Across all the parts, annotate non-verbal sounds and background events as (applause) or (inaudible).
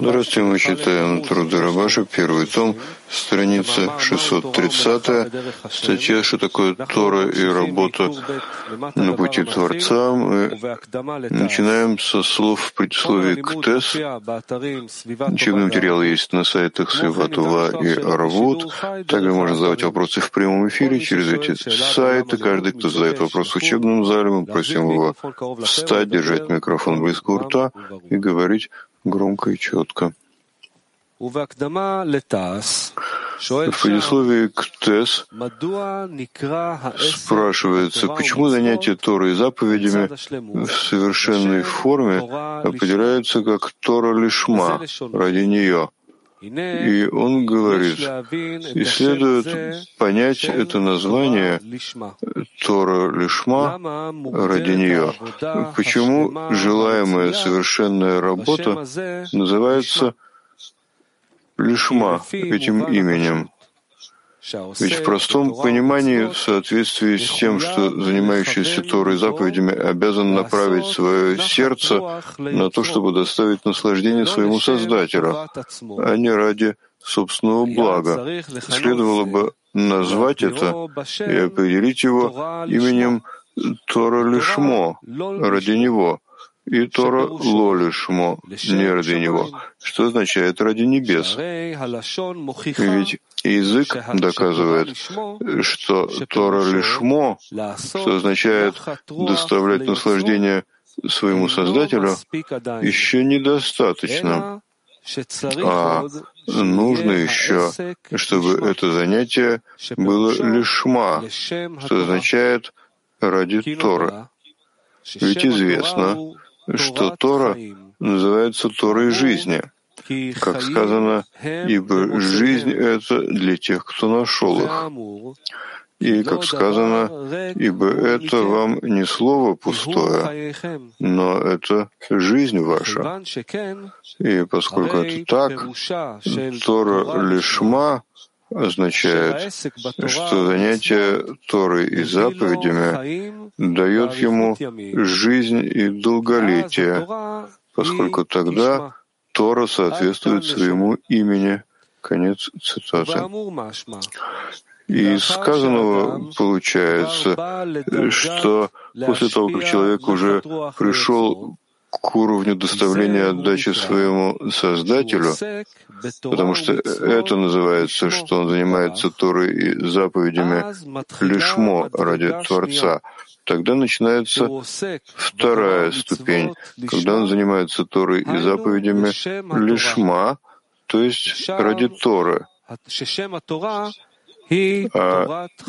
Здравствуйте, мы читаем труды Рабаша, первый том, страница 630, статья «Что такое Тора и работа на пути Творца». Мы начинаем со слов в предисловии к ТЭС. Учебный материал есть на сайтах Сиватува и Арвуд. Также можно задавать вопросы в прямом эфире через эти сайты. Каждый, кто задает вопрос в учебном зале, мы просим его встать, держать микрофон близко у рта и говорить громко и четко. В предисловии к ТЭС спрашивается, почему занятия Торой и заповедями в совершенной форме определяются как Тора Лишма, ради нее. И он говорит, и следует понять это название Тора Лишма ради нее. Почему желаемая совершенная работа называется Лишма этим именем? Ведь в простом понимании, в соответствии с тем, что занимающийся Торой заповедями обязан направить свое сердце на то, чтобы доставить наслаждение своему Создателю, а не ради собственного блага, следовало бы назвать это и определить его именем Тора Лишмо, ради него, и Тора Лолишмо, не ради него, что означает ради небес. Ведь язык доказывает, что Тора Лишмо, что означает доставлять наслаждение своему Создателю, еще недостаточно. А нужно еще, чтобы это занятие было лишма, что означает ради Торы. Ведь известно, что Тора называется Торой жизни. Как сказано, ибо жизнь — это для тех, кто нашел их. И, как сказано, ибо это вам не слово пустое, но это жизнь ваша. И поскольку это так, Тора Лишма означает, что занятие Торой и заповедями дает ему жизнь и долголетие, поскольку тогда Тора соответствует своему имени. Конец цитаты. И из сказанного получается, что после того, как человек уже пришел к уровню доставления отдачи своему Создателю, потому что это называется, что он занимается Торой и заповедями лишмо ради Творца, тогда начинается вторая ступень, когда он занимается Торой и заповедями лишма, то есть ради Торы. А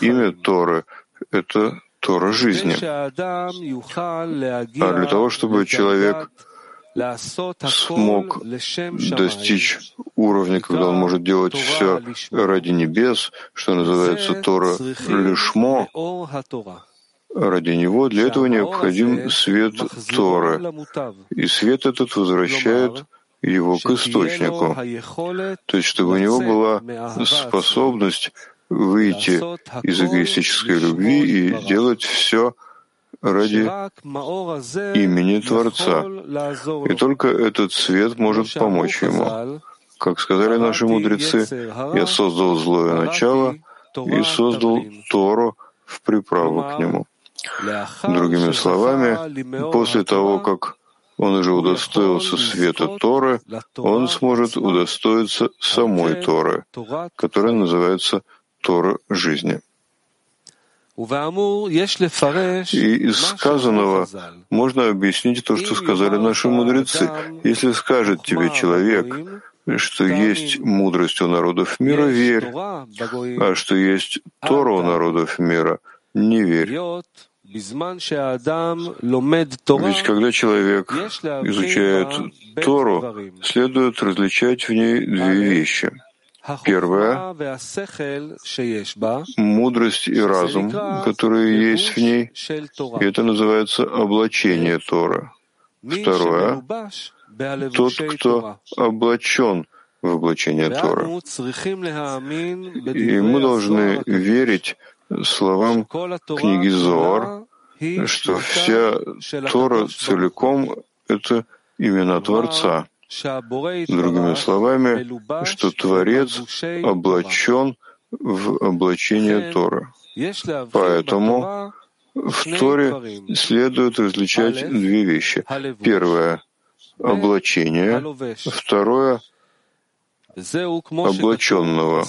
имя Торы — это Тора жизни. А для того, чтобы человек смог достичь уровня, когда он может делать все ради небес, что называется Тора Лишмо, ради него, для этого необходим свет Торы. И свет этот возвращает его к источнику. То есть, чтобы у него была способность выйти из эгоистической любви и делать все ради имени Творца. И только этот свет может помочь ему. Как сказали наши мудрецы, «Я создал злое начало и создал Тору в приправу к нему». Другими словами, после того, как он уже удостоился света Торы, он сможет удостоиться самой Торы, которая называется Тора жизни. И из сказанного можно объяснить то, что сказали наши мудрецы. Если скажет тебе человек, что есть мудрость у народов мира, верь, а что есть Тора у народов мира, не верь. Ведь когда человек изучает Тору, следует различать в ней две вещи — Первое — мудрость и разум, которые есть в ней, и это называется облачение Тора. Второе — тот, кто облачен в облачение Тора. И мы должны верить словам книги Зоар, что вся Тора целиком — это имена Творца. Другими словами, что Творец облачен в облачение Тора. Поэтому в Торе следует различать две вещи. Первое — облачение, второе — облаченного.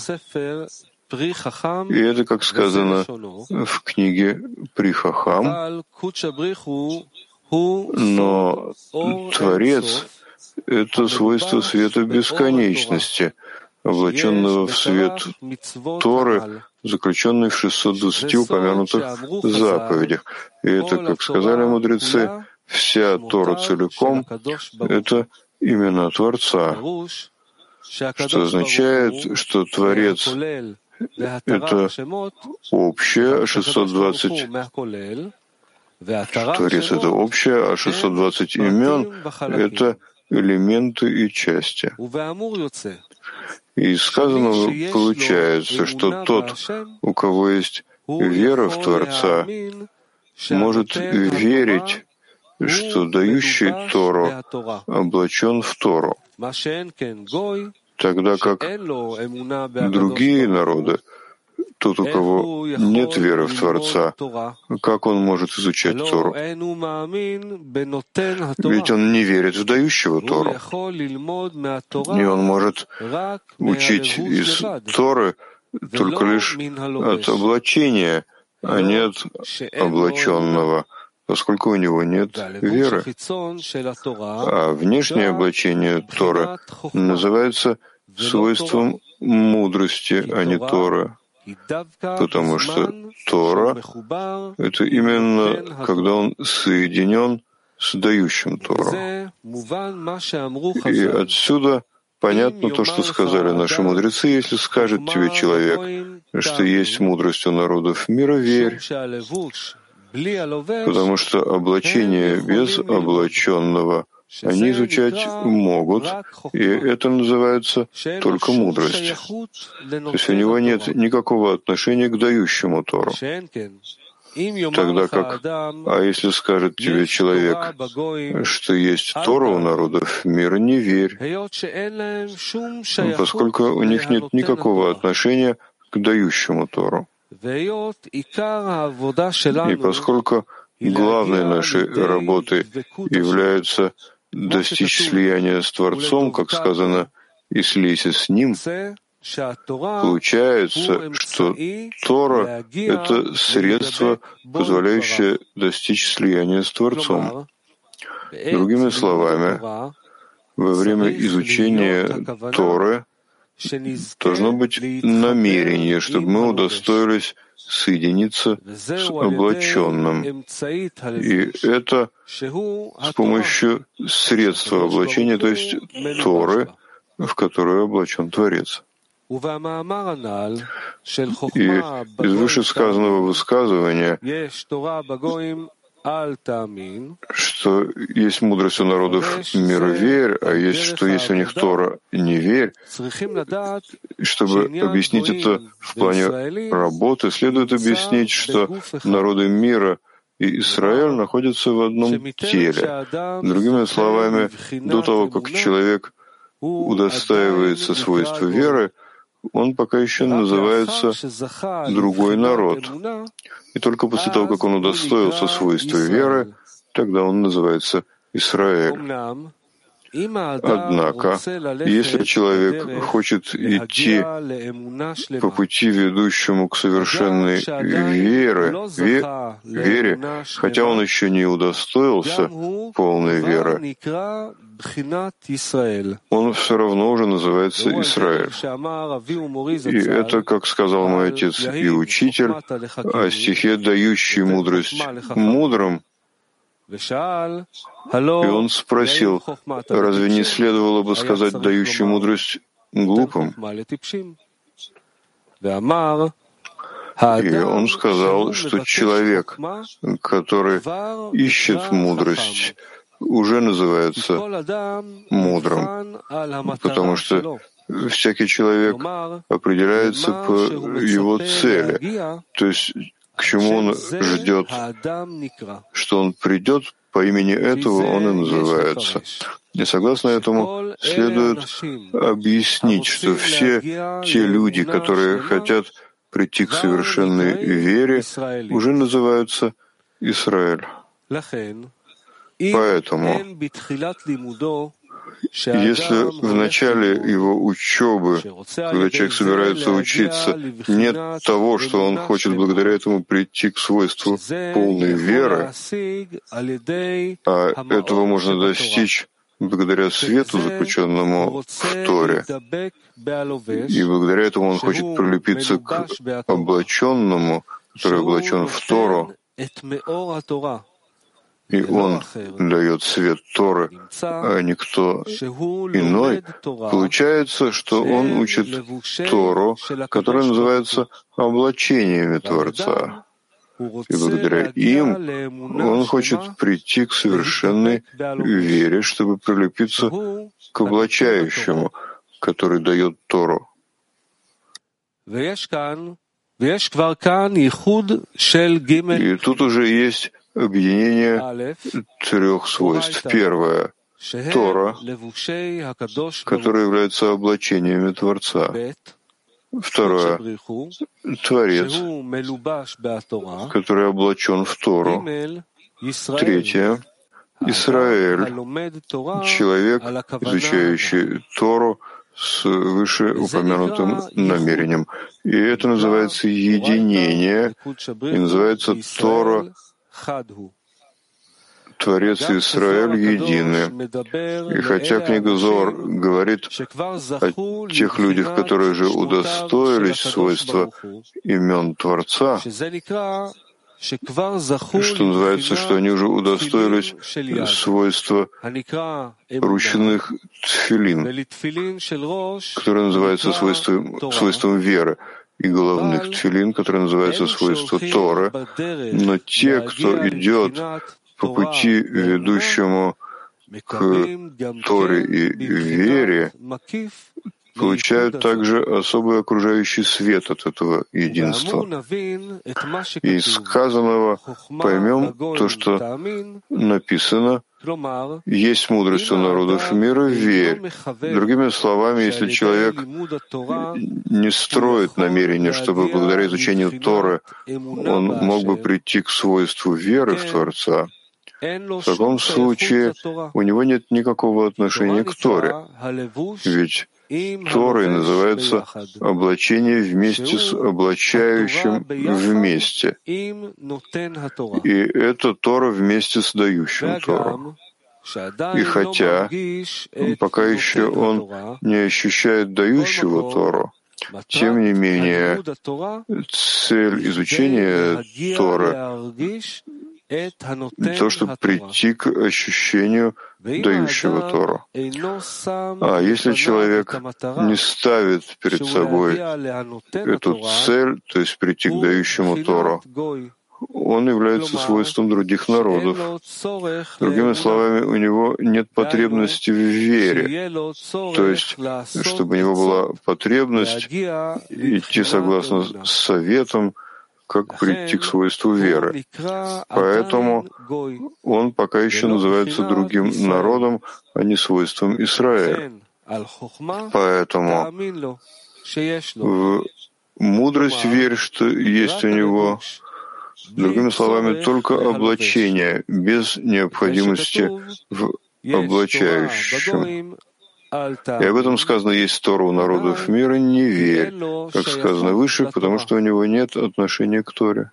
И это, как сказано в книге Прихахам, но Творец — это свойство света бесконечности, облаченного в свет Торы, заключенный в 620 упомянутых заповедях. И это, как сказали мудрецы, вся Тора целиком — это имена Творца, что означает, что Творец — это общее 620 Творец — это общее, а 620 имен — это элементы и части. И из сказанного получается, что тот, у кого есть вера в Творца, может верить, что дающий Тору облачен в Тору, тогда как другие народы — тот, у кого нет веры в Творца, как он может изучать Тору? Ведь он не верит в дающего Тору. И он может учить из Торы только лишь от облачения, а не от облаченного, поскольку у него нет веры. А внешнее облачение Торы называется свойством мудрости, а не Тора. Потому что Тора — это именно когда он соединен с дающим Тору. И отсюда понятно то, что сказали наши мудрецы, если скажет тебе человек, что есть мудрость у народов мира, верь, потому что облачение без облаченного — они изучать могут, и это называется только мудрость. То есть у него нет никакого отношения к дающему Тору. Тогда как, а если скажет тебе человек, что есть Тора у народов мира, не верь, поскольку у них нет никакого отношения к дающему Тору. И поскольку главной нашей работой является достичь слияния с Творцом, как сказано, и слейся с Ним, получается, что Тора — это средство, позволяющее достичь слияния с Творцом. Другими словами, во время изучения Торы должно быть намерение, чтобы мы удостоились соединиться с облаченным. И это с помощью средства облачения, то есть Торы, в которую облачен Творец. И из вышесказанного высказывания что есть мудрость у народов мира верь, а есть, что есть у них Тора не верь. Чтобы объяснить это в плане работы, следует объяснить, что народы мира и Израиль находятся в одном теле. Другими словами, до того, как человек удостаивается свойства веры, он пока еще называется другой народ. И только после того, как он удостоился свойства веры, тогда он называется Израиль. Однако, если человек хочет идти по пути, ведущему к совершенной вере, ве, вере, хотя он еще не удостоился полной веры, он все равно уже называется Израиль. И это, как сказал мой отец и учитель, о стихе, дающий мудрость мудрым, и он спросил, разве не следовало бы сказать дающий мудрость глупым? И он сказал, что человек, который ищет мудрость, уже называется мудрым, потому что всякий человек определяется по его цели, то есть к чему он ждет, что он придет по имени этого он и называется. И согласно этому следует объяснить, что все те люди, которые хотят прийти к совершенной вере, уже называются Израиль. Поэтому, если в начале его учебы, когда человек собирается учиться, нет того, что он хочет благодаря этому прийти к свойству полной веры, а этого можно достичь благодаря свету, заключенному в Торе, и благодаря этому он хочет прилепиться к облаченному, который облачен в Тору, и он дает свет Торы, а никто иной, получается, что он учит Тору, которая называется облачениями Творца. И благодаря им он хочет прийти к совершенной вере, чтобы прилепиться к облачающему, который дает Тору. И тут уже есть объединение трех свойств. Первое — Тора, которая является облачениями Творца. Второе — Творец, который облачен в Тору. Третье — Израиль, человек, изучающий Тору с вышеупомянутым намерением. И это называется единение, и называется Тора Творец Израиль едины. И хотя книга Зор говорит о тех людях, которые же удостоились свойства имен Творца, что называется, что они уже удостоились свойства ручных тфилин, которое называется свойством, свойством веры, и головных тфилин, которые называются свойства Торы, но те, кто идет по пути, ведущему к Торе и вере, получают также особый окружающий свет от этого единства. И сказанного поймем то, что написано есть мудрость у народов мира, верь. Другими словами, если человек не строит намерение, чтобы благодаря изучению Торы он мог бы прийти к свойству веры в Творца, в таком случае у него нет никакого отношения к Торе. Ведь Торой называется облачение вместе с облачающим вместе. И это Тора вместе с дающим Тору. И хотя пока еще он не ощущает дающего Тору, тем не менее, цель изучения Торы то, чтобы прийти к ощущению дающего Тору. А если человек не ставит перед собой эту цель, то есть прийти к дающему Тору, он является свойством других народов. Другими словами, у него нет потребности в вере. То есть, чтобы у него была потребность идти согласно с советом, как прийти к свойству веры. Поэтому он пока еще называется другим народом, а не свойством Израиля. Поэтому в мудрость верь, что есть у него, другими словами, только облачение, без необходимости в облачающем. И об этом сказано, есть Тора у народов мира, не верь, как сказано выше, потому что у него нет отношения к Торе.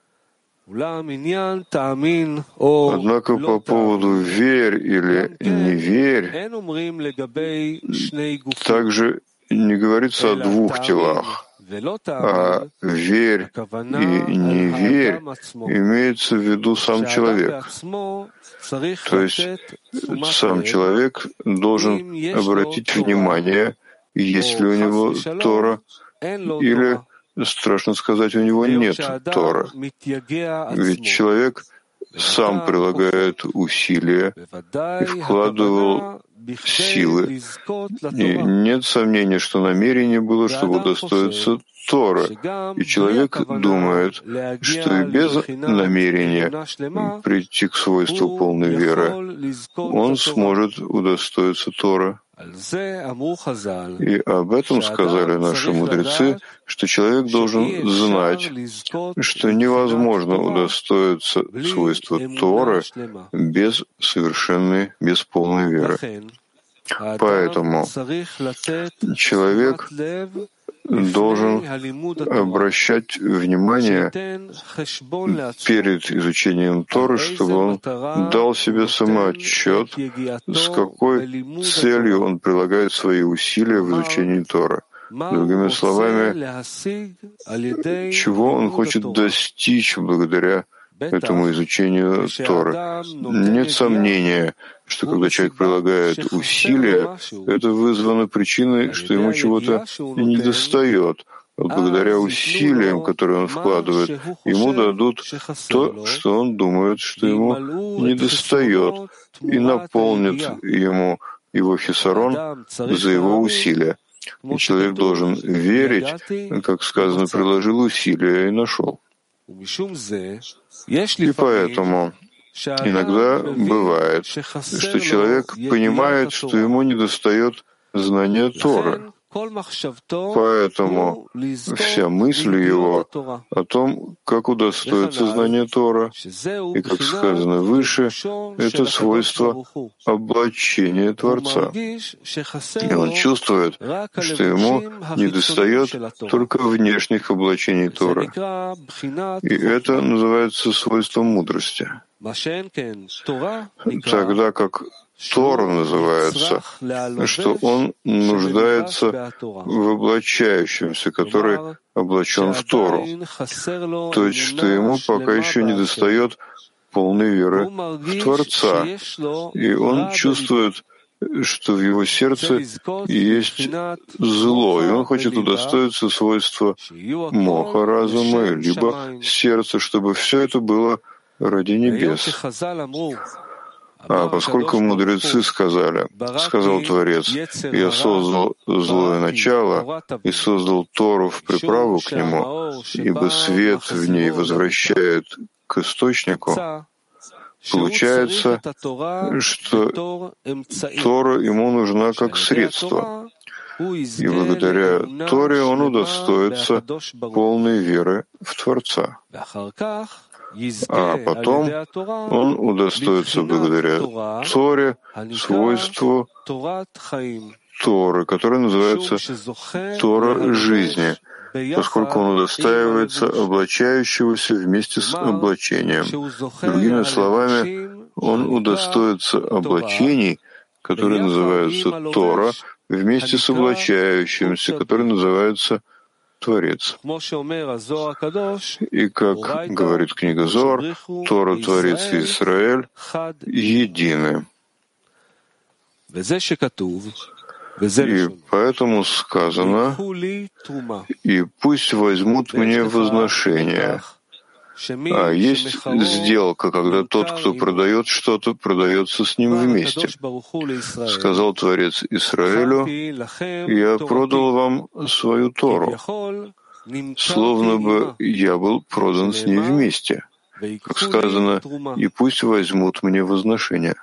Однако по поводу верь или не верь, также не говорится о двух телах а верь и не верь имеется в виду сам человек. То есть сам человек должен обратить внимание, есть ли у него Тора, или, страшно сказать, у него нет Тора. Ведь человек сам прилагает усилия и вкладывал силы. И нет сомнения, что намерение было, чтобы удостоиться Торы. И человек думает, что и без намерения прийти к свойству полной веры, он сможет удостоиться Тора. И об этом сказали наши мудрецы, что человек должен знать, что невозможно удостоиться свойства Торы без совершенной, без полной веры. Поэтому человек должен обращать внимание перед изучением Торы, чтобы он дал себе самоотчет, с какой целью он прилагает свои усилия в изучении Торы. Другими словами, чего он хочет достичь благодаря этому изучению Торы. Нет сомнения, что когда человек прилагает усилия, это вызвано причиной, что ему чего-то не достает. благодаря усилиям, которые он вкладывает, ему дадут то, что он думает, что ему не достает, и наполнит ему его хисарон за его усилия. И человек должен верить, как сказано, приложил усилия и нашел. И поэтому иногда бывает, что человек понимает, что ему недостает знания Торы. Поэтому вся мысль его о том, как удостоится знания Тора, и, как сказано выше, это свойство облачения Творца. И он чувствует, что ему недостает только внешних облачений Тора. И это называется свойством мудрости. Тогда как Тора называется, что он нуждается в облачающемся, который облачен в Тору. То есть, что ему пока еще не достает полной веры в Творца. И он чувствует, что в его сердце есть зло, и он хочет удостоиться свойства моха разума, либо сердца, чтобы все это было ради небес. А поскольку мудрецы сказали, сказал Творец, я создал злое начало и создал Тору в приправу к нему, ибо свет в ней возвращает к источнику, получается, что Тора ему нужна как средство, и благодаря Торе он удостоится полной веры в Творца а потом он удостоится благодаря Торе свойству Торы, которое называется Тора жизни, поскольку он удостаивается облачающегося вместе с облачением. Другими словами, он удостоится облачений, которые называются Тора, вместе с облачающимся, которые называются Творец. И как говорит книга Зор, Тора, Творец и Израиль едины. И поэтому сказано, и пусть возьмут мне возношение, есть сделка, когда тот, кто продает что-то, продается с ним вместе. Сказал Творец Израилю, «Я продал вам свою Тору, словно бы я был продан с ней вместе». Как сказано, «И пусть возьмут мне возношение».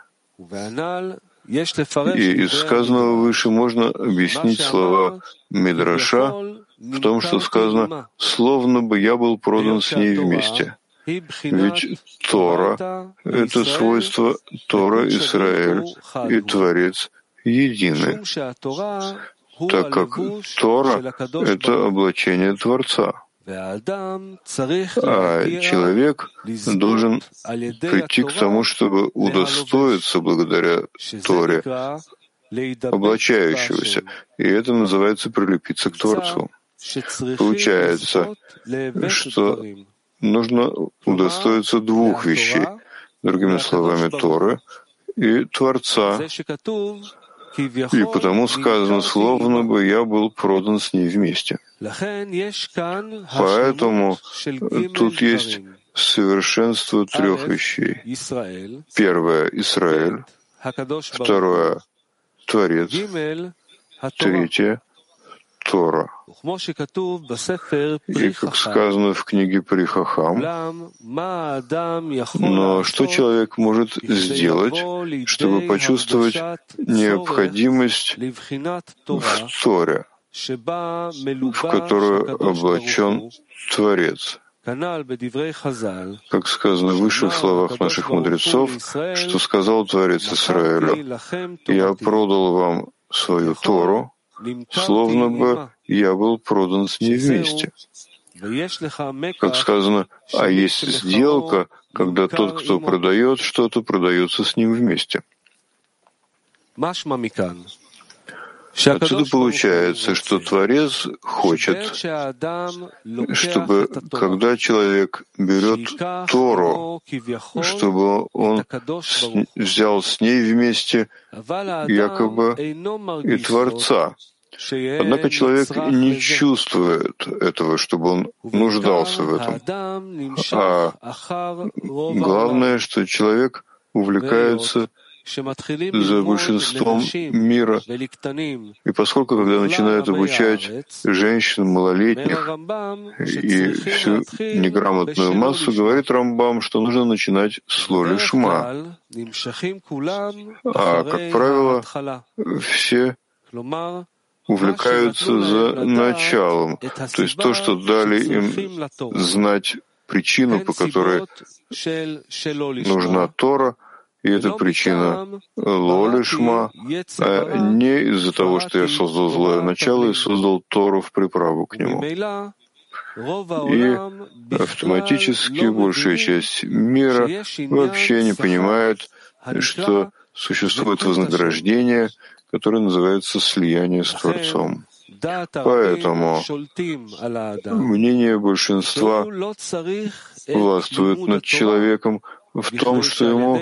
И из сказанного выше можно объяснить слова Мидраша в том, что сказано, словно бы я был продан с ней вместе. Ведь Тора — это свойство Тора Израиль и Творец едины, так как Тора — это облачение Творца. А человек должен прийти к тому, чтобы удостоиться благодаря Торе, облачающегося, и это называется прилепиться к Творцу. Получается, что нужно удостоиться двух вещей, другими словами, Торы и Творца. И потому сказано, словно бы я был продан с ней вместе. Поэтому тут есть совершенство трех вещей. Первое — Израиль. Второе Творец. Третье — Тора. И, как сказано в книге Прихахам, но что человек может сделать, чтобы почувствовать необходимость в Торе, в которую облачен Творец? Как сказано выше в словах наших мудрецов, что сказал Творец Израилю, «Я продал вам свою Тору, словно бы я был продан с ней вместе». Как сказано, а есть сделка, когда тот, кто продает что-то, продается с ним вместе. Отсюда получается, что Творец хочет, чтобы когда человек берет Тору, чтобы он взял с ней вместе якобы и Творца. Однако человек не чувствует этого, чтобы он нуждался в этом. А главное, что человек увлекается за большинством мира. И поскольку, когда начинают обучать женщин малолетних и всю неграмотную массу, говорит Рамбам, что нужно начинать с Лоли Шма. А, как правило, все увлекаются за началом, то есть то, что дали им знать причину, по которой нужна Тора — и это причина лолишма, а не из-за того, что я создал злое начало и создал Тору в приправу к нему. И автоматически большая часть мира вообще не понимает, что существует вознаграждение, которое называется слияние с Творцом. Поэтому мнение большинства властвует над человеком, в том, что ему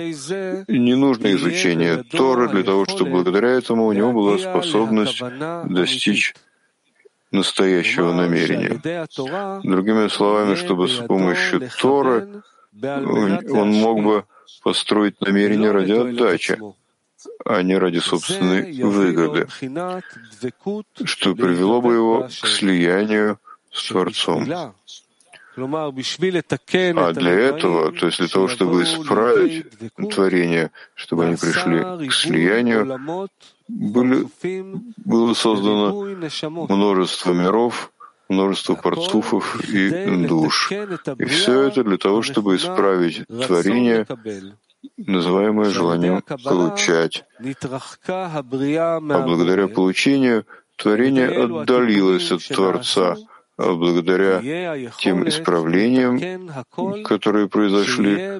не нужно изучение Торы для того, чтобы благодаря этому у него была способность достичь настоящего намерения. Другими словами, чтобы с помощью Торы он мог бы построить намерение ради отдачи, а не ради собственной выгоды, что привело бы его к слиянию с Творцом. А для этого, то есть для того, чтобы исправить творение, чтобы они пришли к слиянию, были, было создано множество миров, множество парцуфов и душ. И все это для того, чтобы исправить творение, называемое желанием получать. А благодаря получению творение отдалилось от Творца — благодаря тем исправлениям, которые произошли,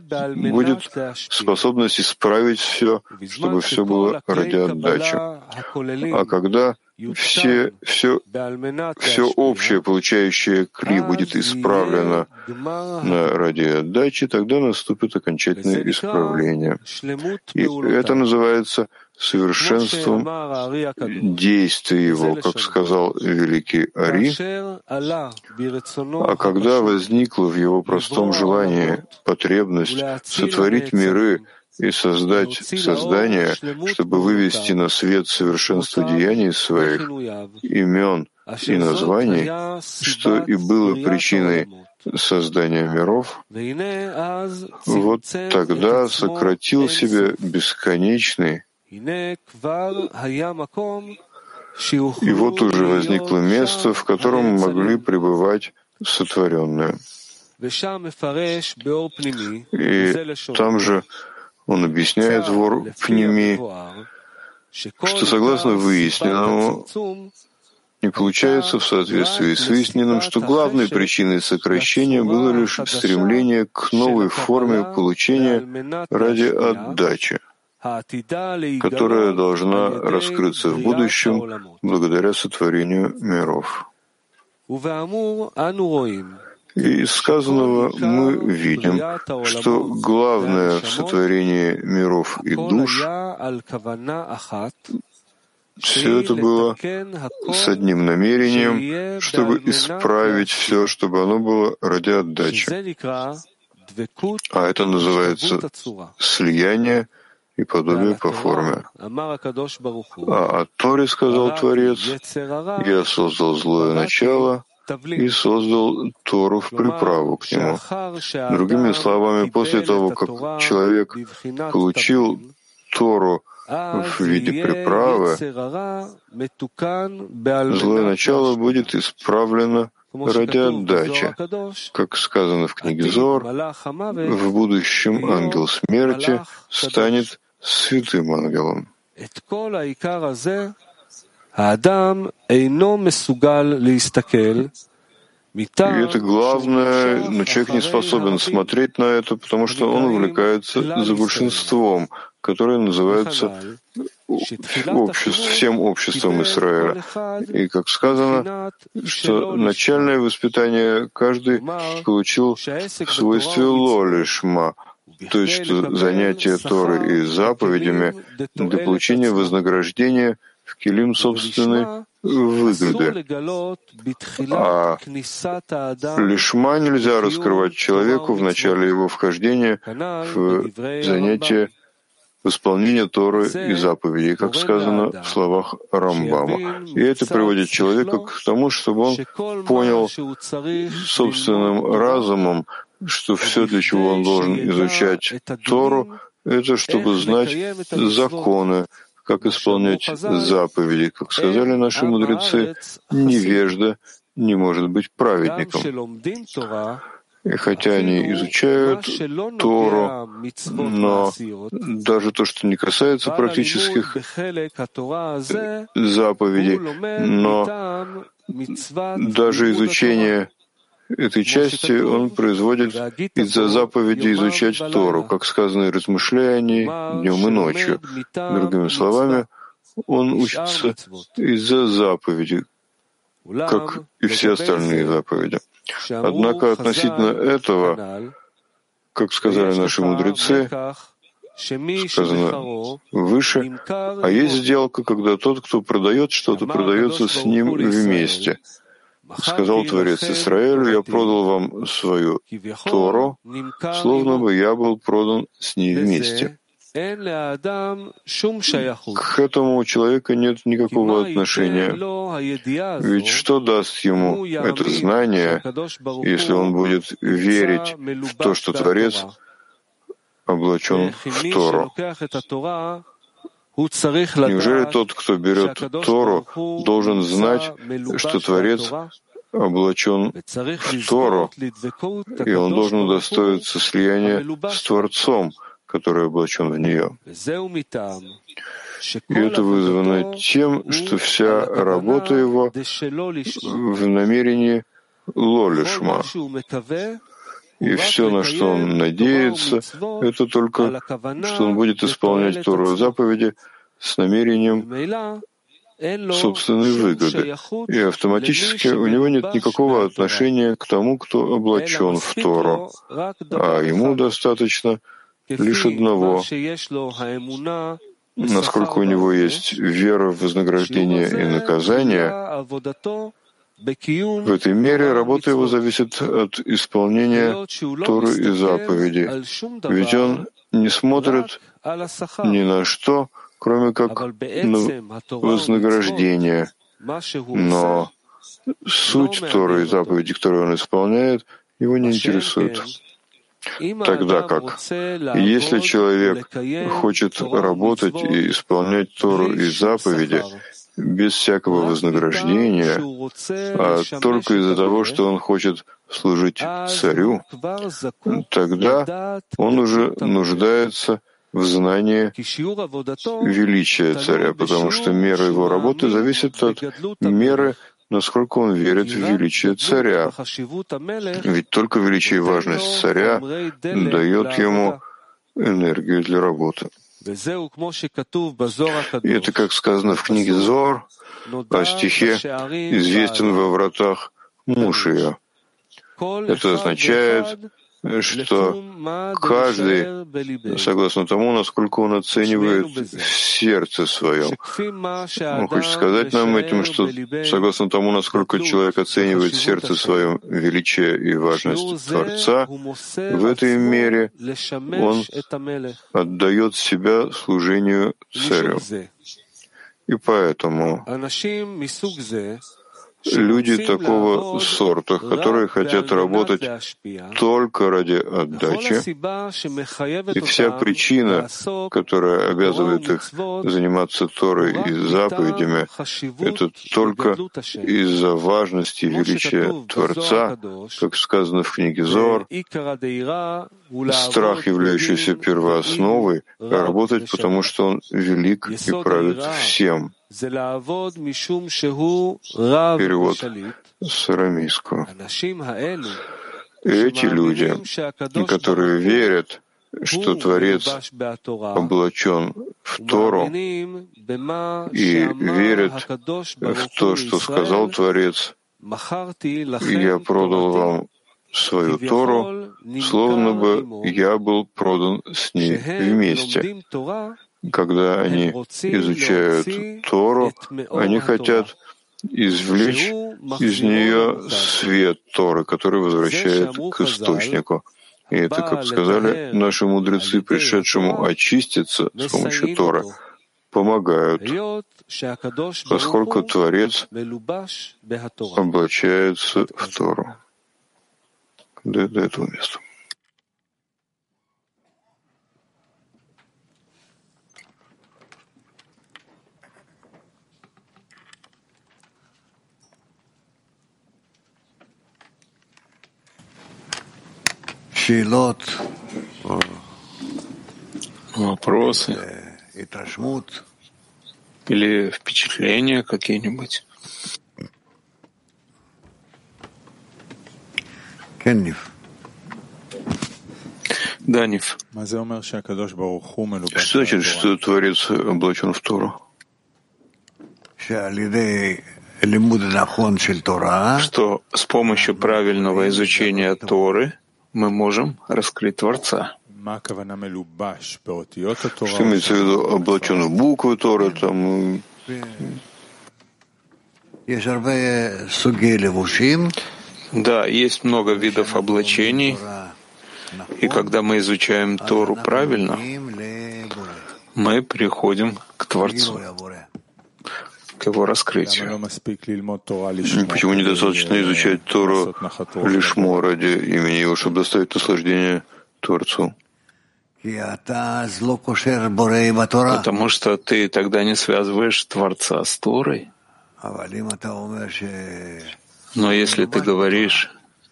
будет способность исправить все, чтобы все было ради отдачи. А когда все, все, все общее, получающее кли, будет исправлено на ради отдачи, тогда наступит окончательное исправление. И это называется совершенством действия его, как сказал великий Ари, а когда возникла в его простом желании потребность сотворить миры и создать создание, чтобы вывести на свет совершенство деяний своих, имен и названий, что и было причиной создания миров, вот тогда сократил себя бесконечный и вот уже возникло место, в котором могли пребывать сотворенные. И там же он объясняет вор Пними, что согласно выясненному, не получается в соответствии с выясненным, что главной причиной сокращения было лишь стремление к новой форме получения ради отдачи которая должна раскрыться в будущем благодаря сотворению миров. И из сказанного мы видим, что главное в сотворении миров и душ все это было с одним намерением, чтобы исправить все, чтобы оно было ради отдачи. А это называется слияние и подобие по форме. А о Торе сказал Творец, «Я создал злое начало и создал Тору в приправу к нему». Другими словами, после того, как человек получил Тору в виде приправы, злое начало будет исправлено ради отдачи. Как сказано в книге Зор, в будущем ангел смерти станет святым ангелом. И это главное, но человек не способен смотреть на это, потому что он увлекается за большинством, которое называется обществ, всем обществом Израиля. И, как сказано, что начальное воспитание каждый получил в свойстве лолишма, то есть что занятие Торы и заповедями для получения вознаграждения в килим собственной выгоды. А лишма нельзя раскрывать человеку в начале его вхождения в занятие в исполнение Торы и заповедей, как сказано в словах Рамбама. И это приводит человека к тому, чтобы он понял собственным разумом, что все, для чего он должен изучать Тору, это чтобы знать законы, как исполнять заповеди. Как сказали наши мудрецы, невежда не может быть праведником. И хотя они изучают Тору, но даже то, что не касается практических заповедей, но даже изучение этой части он производит из-за заповеди изучать Тору, как сказано, и размышляя днем и ночью. Другими словами, он учится из-за заповеди, как и все остальные заповеди. Однако относительно этого, как сказали наши мудрецы, сказано выше, а есть сделка, когда тот, кто продает что-то, продается с ним вместе. Сказал Творец Израилю, я продал вам свою Тору, словно бы я был продан с ней вместе. К этому у человека нет никакого отношения. Ведь что даст ему это знание, если он будет верить в то, что Творец облачен в Тору? Неужели тот, кто берет Тору, должен знать, что Творец облачен в Тору, и он должен удостоиться слияния с Творцом, который облачен в нее. И это вызвано тем, что вся работа его в намерении лолишма. И все, на что он надеется, это только, что он будет исполнять Тору заповеди с намерением собственной выгоды, и автоматически у него нет никакого отношения к тому, кто облачен в Тору, а ему достаточно лишь одного, насколько у него есть вера в вознаграждение и наказание, в этой мере работа его зависит от исполнения Торы и заповедей, ведь он не смотрит ни на что, кроме как на вознаграждение. Но суть Торы и заповеди, которые он исполняет, его не интересует. Тогда как, если человек хочет работать и исполнять Тору и заповеди без всякого вознаграждения, а только из-за того, что он хочет служить царю, тогда он уже нуждается в знании величия царя, потому что мера его работы зависит от меры, насколько он верит в величие царя. Ведь только величие и важность царя дает ему энергию для работы. И это, как сказано в книге Зор, о стихе «Известен во вратах муж ее». Это означает, что каждый, согласно тому, насколько он оценивает в сердце своем. Он хочет сказать нам этим, что согласно тому, насколько человек оценивает в сердце своем величие и важность Творца, в этой мере он отдает себя служению царю. И поэтому люди такого сорта, которые хотят работать только ради отдачи, и вся причина, которая обязывает их заниматься Торой и заповедями, это только из-за важности и величия Творца, как сказано в книге Зор, страх, являющийся первоосновой, работать, потому что он велик и правит всем. Перевод с арамейского. Эти люди, которые верят, что Творец облачен в Тору и верят в то, что сказал Творец, «Я продал вам свою Тору, словно бы я был продан с ней вместе когда они изучают Тору, они хотят извлечь из нее свет Торы, который возвращает к источнику. И это, как сказали наши мудрецы, пришедшему очиститься с помощью Торы, помогают, поскольку Творец облачается в Тору. До, до этого места. Вопросы или впечатления какие-нибудь? Кенниф. Данив. Что значит, что Творец облачен в Тору? Что с помощью правильного изучения Торы мы можем раскрыть Творца. Что имеется в виду? Облачен в буквы Торы, там... Да, есть много видов облачений, и когда мы изучаем Тору правильно, мы приходим к Творцу к его раскрытию. Почему недостаточно изучать Тору лишь ради имени его, чтобы доставить наслаждение Творцу? Потому что ты тогда не связываешь Творца с Торой. Но если ты говоришь,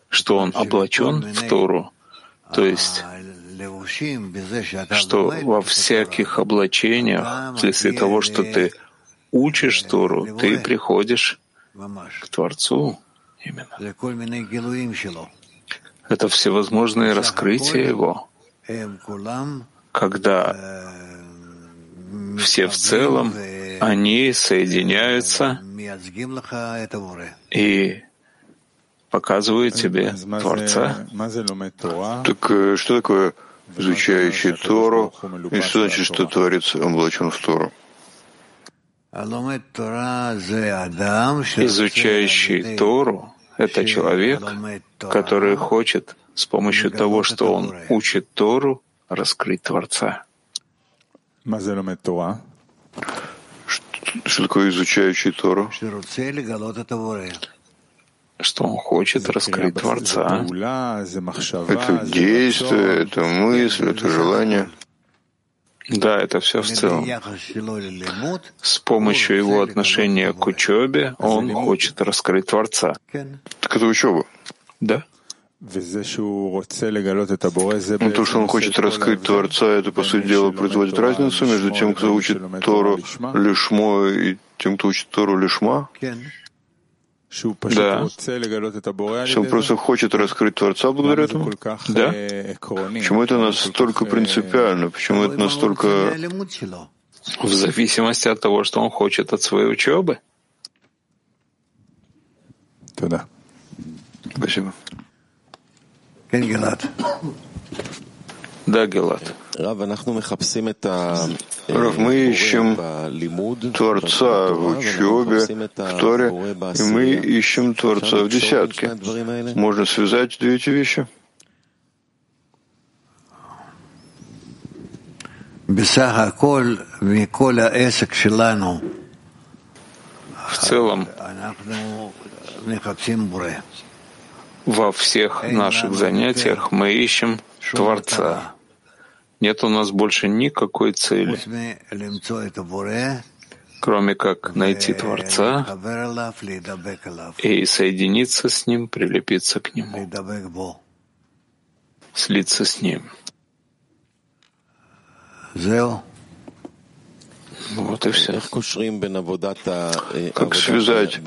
что он облачен в Тору, то есть что во всяких облачениях, вследствие того, что ты учишь Тору, ты приходишь к Творцу именно. Это всевозможные раскрытия Его, когда все в целом, они соединяются и показывают тебе Творца. Так э, что такое изучающий Тору, и что значит, что Творец облачен в Тору? Изучающий Тору — это человек, который хочет с помощью того, что он учит Тору, раскрыть Творца. Что, что такое изучающий Тору? Что он хочет раскрыть Творца. Это действие, это мысль, это желание. Да, это все в целом. С помощью его отношения к учебе он хочет раскрыть Творца. Так это учеба. Да. Ну, то, что он хочет раскрыть Творца, это, по сути дела, производит разницу между тем, кто учит Тору лишмо, и тем, кто учит Тору лишма? Да. Что он просто хочет раскрыть Творца благодаря этому? Да. Почему это настолько принципиально? Почему это настолько... В зависимости от того, что он хочет от своей учебы. Да. Спасибо. Да, Гелат. Рав, мы ищем Творца в учебе, в Торе, и мы ищем Творца в десятке. Можно связать две эти вещи? В целом, во всех наших занятиях мы ищем Творца. Нет у нас больше никакой цели, кроме как найти Творца и соединиться с Ним, прилепиться к Нему, слиться с Ним. Вот и все. Как связать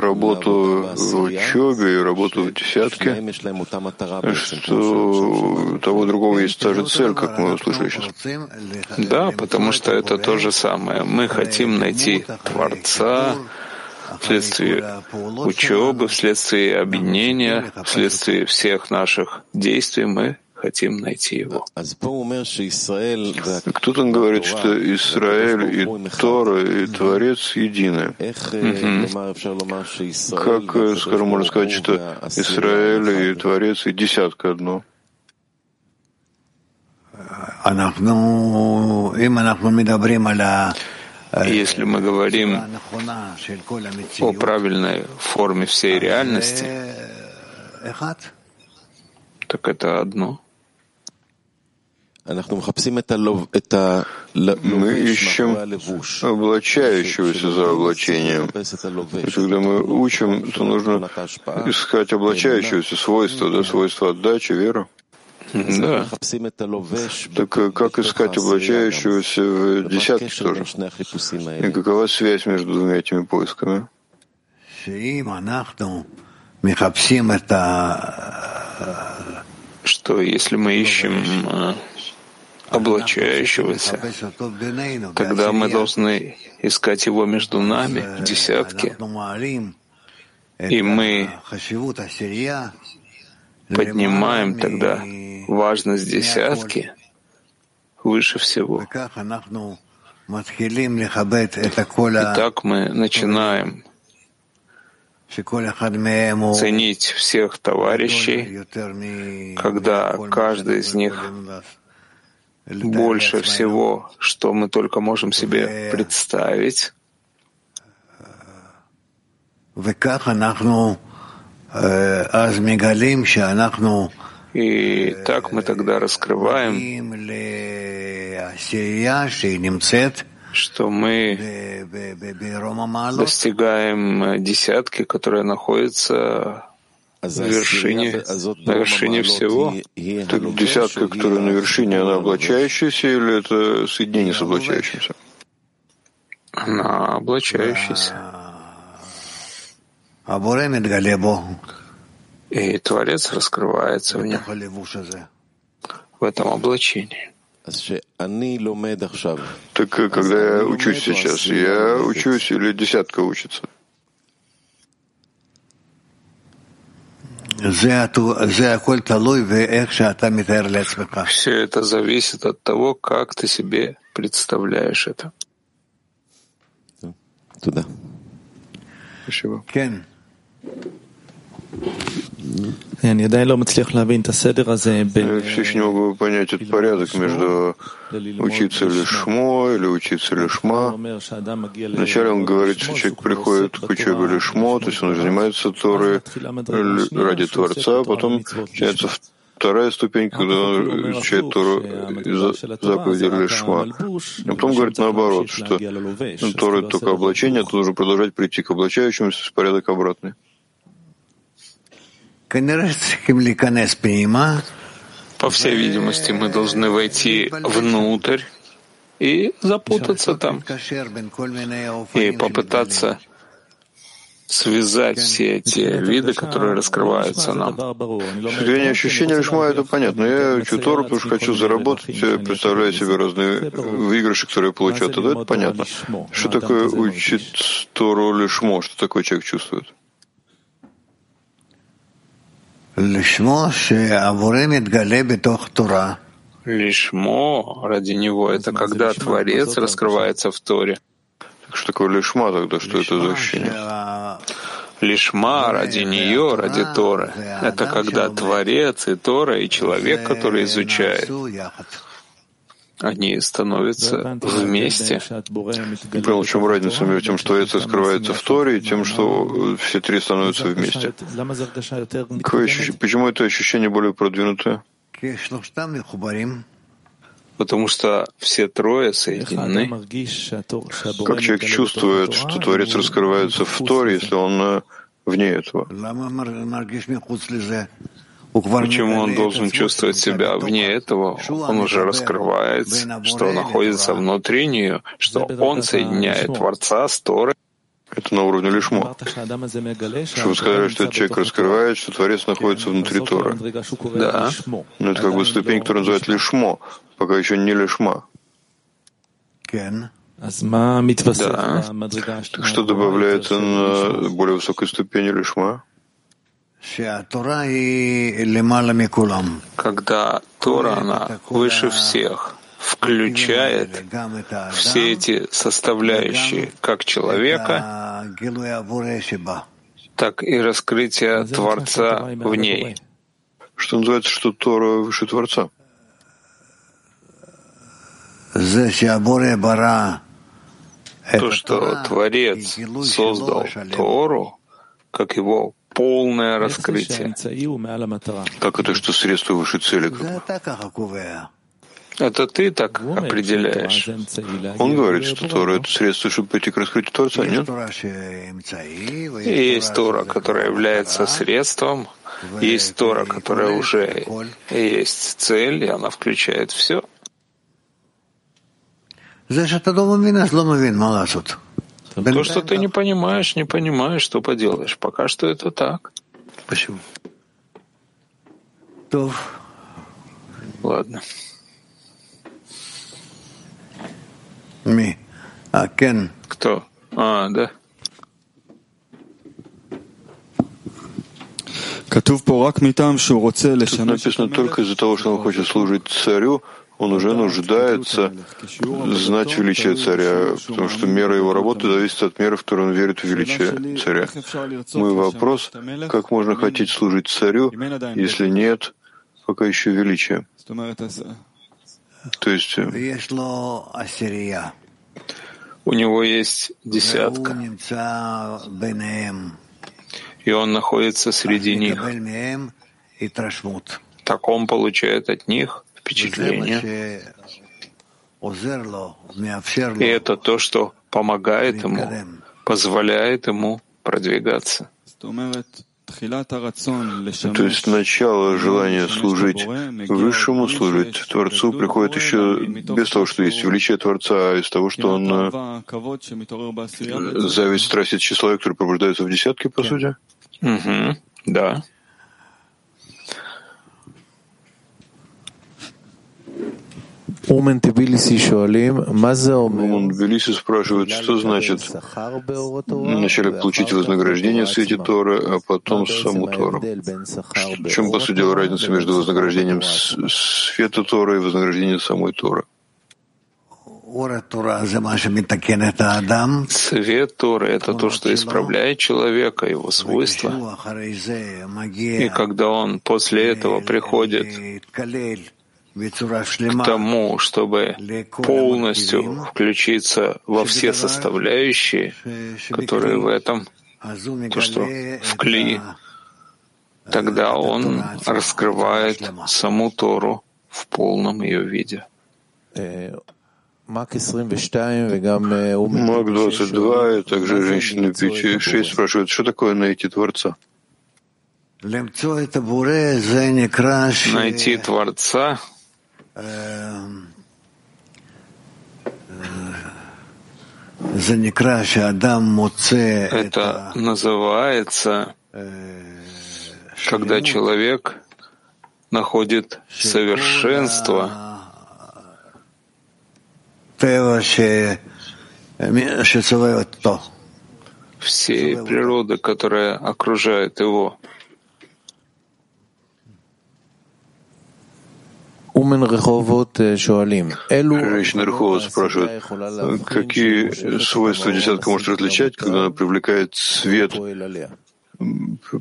работу в учебе и работу в десятке, что у того другого есть та же цель, как мы услышали сейчас? Да, потому что это то же самое. Мы хотим найти Творца, вследствие учебы, вследствие объединения, вследствие всех наших действий мы хотим найти его. Кто-то говорит, что Израиль и Тора, и Творец едины. Как, скажем, можно сказать, что Израиль и Творец и десятка одно? Если мы говорим о правильной форме всей реальности, так это одно. Мы ищем облачающегося за облачением. И когда мы учим, то нужно искать облачающегося свойства, да, свойства отдачи, веру. Да. Так э, как искать облачающегося в десятке тоже? И какова связь между двумя этими поисками? Что если мы ищем э, облачающегося. Тогда мы должны искать его между нами в десятке, и мы поднимаем тогда важность десятки выше всего. И так мы начинаем ценить всех товарищей, когда каждый из них больше всего, что мы только можем себе представить. И так мы тогда раскрываем, что мы достигаем десятки, которая находится на вершине, на вершине всего. Так десятка, которая на вершине, она облачающаяся или это соединение с облачающимся? Она облачающаяся. И Творец раскрывается в нем, в этом облачении. Так когда я учусь сейчас, я учусь или десятка учится? Все это зависит от того, как ты себе представляешь это. Туда. Спасибо. Я все еще не могу понять этот порядок между учиться лишмо или учиться лишма. Вначале он говорит, что человек приходит к учебе лишмо, то есть он занимается Торой ради Творца, а потом начинается вторая ступень, когда он изучает Тору заповеди лишма. А потом говорит наоборот, что Тора — это только облачение, а то нужно продолжать прийти к облачающемуся, порядок обратный. По всей видимости, мы должны войти внутрь и запутаться там, и попытаться связать все эти виды, которые раскрываются нам. Состояние ощущения лишма это понятно. Я учу Тору, потому что хочу заработать, представляю себе разные выигрыши, которые я получаю. Это понятно. Что такое учить Тору лишмо? Что такое человек чувствует? Лишмо, ради него, это когда Творец раскрывается в Торе. Так что такое лишма тогда, что это за ощущение? Лишма ради нее, ради Торы. Это когда Творец и Тора, и человек, который изучает, они становятся вместе. Не понял, в чем разница между тем, что это скрывается в Торе, и тем, что все три становятся вместе. Почему это ощущение более продвинутое? Потому что все трое соединены. Как человек чувствует, что Творец раскрывается в Торе, если он э, вне этого? Почему он должен чувствовать себя вне этого? Он уже раскрывается, что находится внутри нее, что он соединяет Творца с Торой. Это на уровне лишмо. Что вы сказали, что человек раскрывает, что Творец находится внутри Тора. Да. Но это как бы ступень, которую называют лишмо, пока еще не лишма. Да. Так что добавляется на более высокой ступени лишма? Когда Тора, она выше всех, включает все эти составляющие как человека, так и раскрытие Творца в ней. Что называется, что Тора выше Творца? То, что Творец создал Тору, как его полное раскрытие. Как это, что средство выше цели? Это ты так определяешь. Он говорит, что Тора — это средство, чтобы пойти к раскрытию Творца, нет? Есть Тора, которая является средством, есть Тора, которая уже есть цель, и она включает все. То, что ты не понимаешь, не понимаешь, что поделаешь. Пока что это так. Спасибо. Ладно. Ми. А, Кен. Кто? А, да. Тут написано только из-за того, что он хочет служить царю, он уже нуждается знать величие царя, потому что мера его работы зависит от меры, в которой он верит в величие царя. Мой вопрос, как можно хотеть служить царю, если нет пока еще величия? То есть э, у него есть десятка, и он находится среди них. Так он получает от них впечатление. И это то, что помогает ему, позволяет ему продвигаться. То есть начало желания служить Высшему, служить Творцу приходит еще без того, что есть величие Творца, а из того, что он э, зависть, страсть и тщеславие, которые пробуждаются в десятке, по сути? Угу, да. Уман Тбилиси спрашивает, что значит вначале получить вознаграждение в свете Торы, а потом саму Тору. В чем, по сути дела, разница между вознаграждением света Торы и вознаграждением самой Торы? Свет Торы — это то, что исправляет человека, его свойства. И когда он после этого приходит к тому, чтобы полностью включиться во все составляющие, которые в этом, то, что в кли, тогда он раскрывает саму Тору в полном ее виде. Мак 22 и также женщины 6 спрашивают, что такое найти Творца? Найти Творца это называется, когда человек находит совершенство. Всей природы, которая окружает его. Женщина Рехова спрашивает, какие свойства десятка может различать, когда она привлекает свет,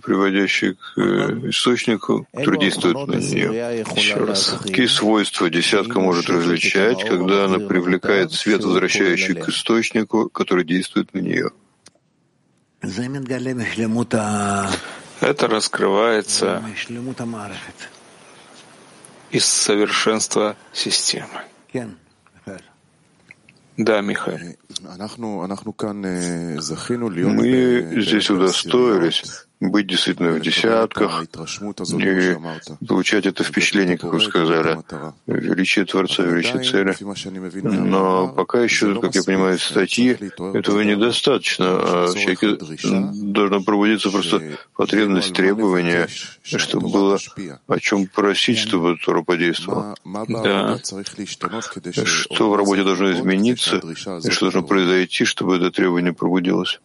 приводящий к э, источнику, который действует на нее. Еще раз. Какие свойства десятка может различать, когда она привлекает свет, возвращающий к источнику, который действует на нее? Это раскрывается из совершенства системы. Да, Михаил. Мы здесь удостоились быть действительно в десятках и получать это впечатление, как вы сказали, величие Творца, величие цели. Но пока еще, как я понимаю, из статьи этого недостаточно. А человеке должна пробудиться просто потребность требования, чтобы было о чем просить, чтобы Тора подействовала. Да. Что в работе должно измениться, и что должно произойти, чтобы это требование пробудилось.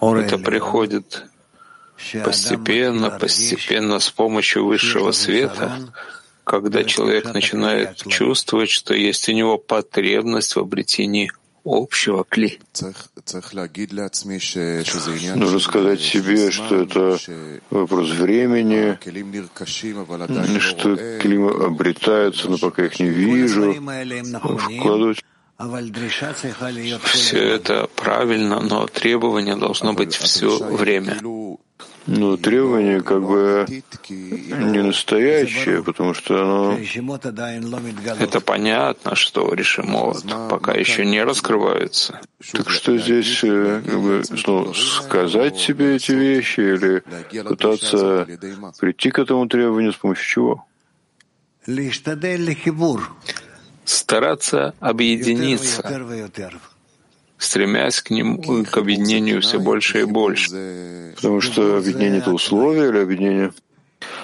Это приходит постепенно, постепенно с помощью высшего света, когда человек начинает чувствовать, что есть у него потребность в обретении общего кли. Нужно сказать себе, что это вопрос времени, что клима обретаются, но пока их не вижу, вкладывать все это правильно, но требование должно быть все время. Но требование как бы не настоящее, потому что оно... Это понятно, что решимот пока еще не раскрывается. Так что здесь э, как бы, ну, сказать себе эти вещи или пытаться прийти к этому требованию с помощью чего? Стараться объединиться, стремясь к нему, к объединению все больше и больше. Потому что объединение — это условие или объединение?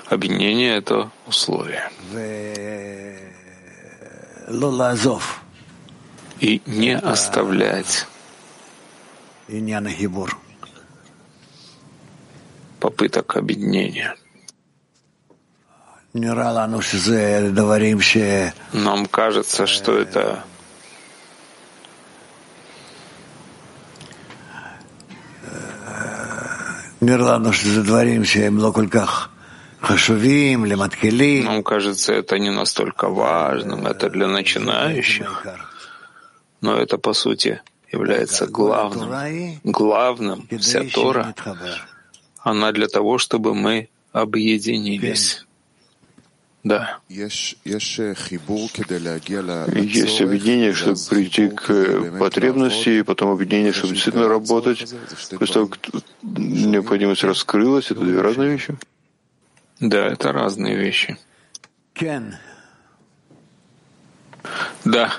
Объединение — это условие. И не оставлять попыток объединения. Нам кажется, что это Нам кажется, это не настолько важным, это для начинающих, но это, по сути, является главным. Главным вся Тора, она для того, чтобы мы объединились. Да. Есть объединение, чтобы прийти к потребности, и потом объединение, чтобы действительно работать. После того, как необходимость раскрылась, это две разные вещи. Да, это разные вещи. Да.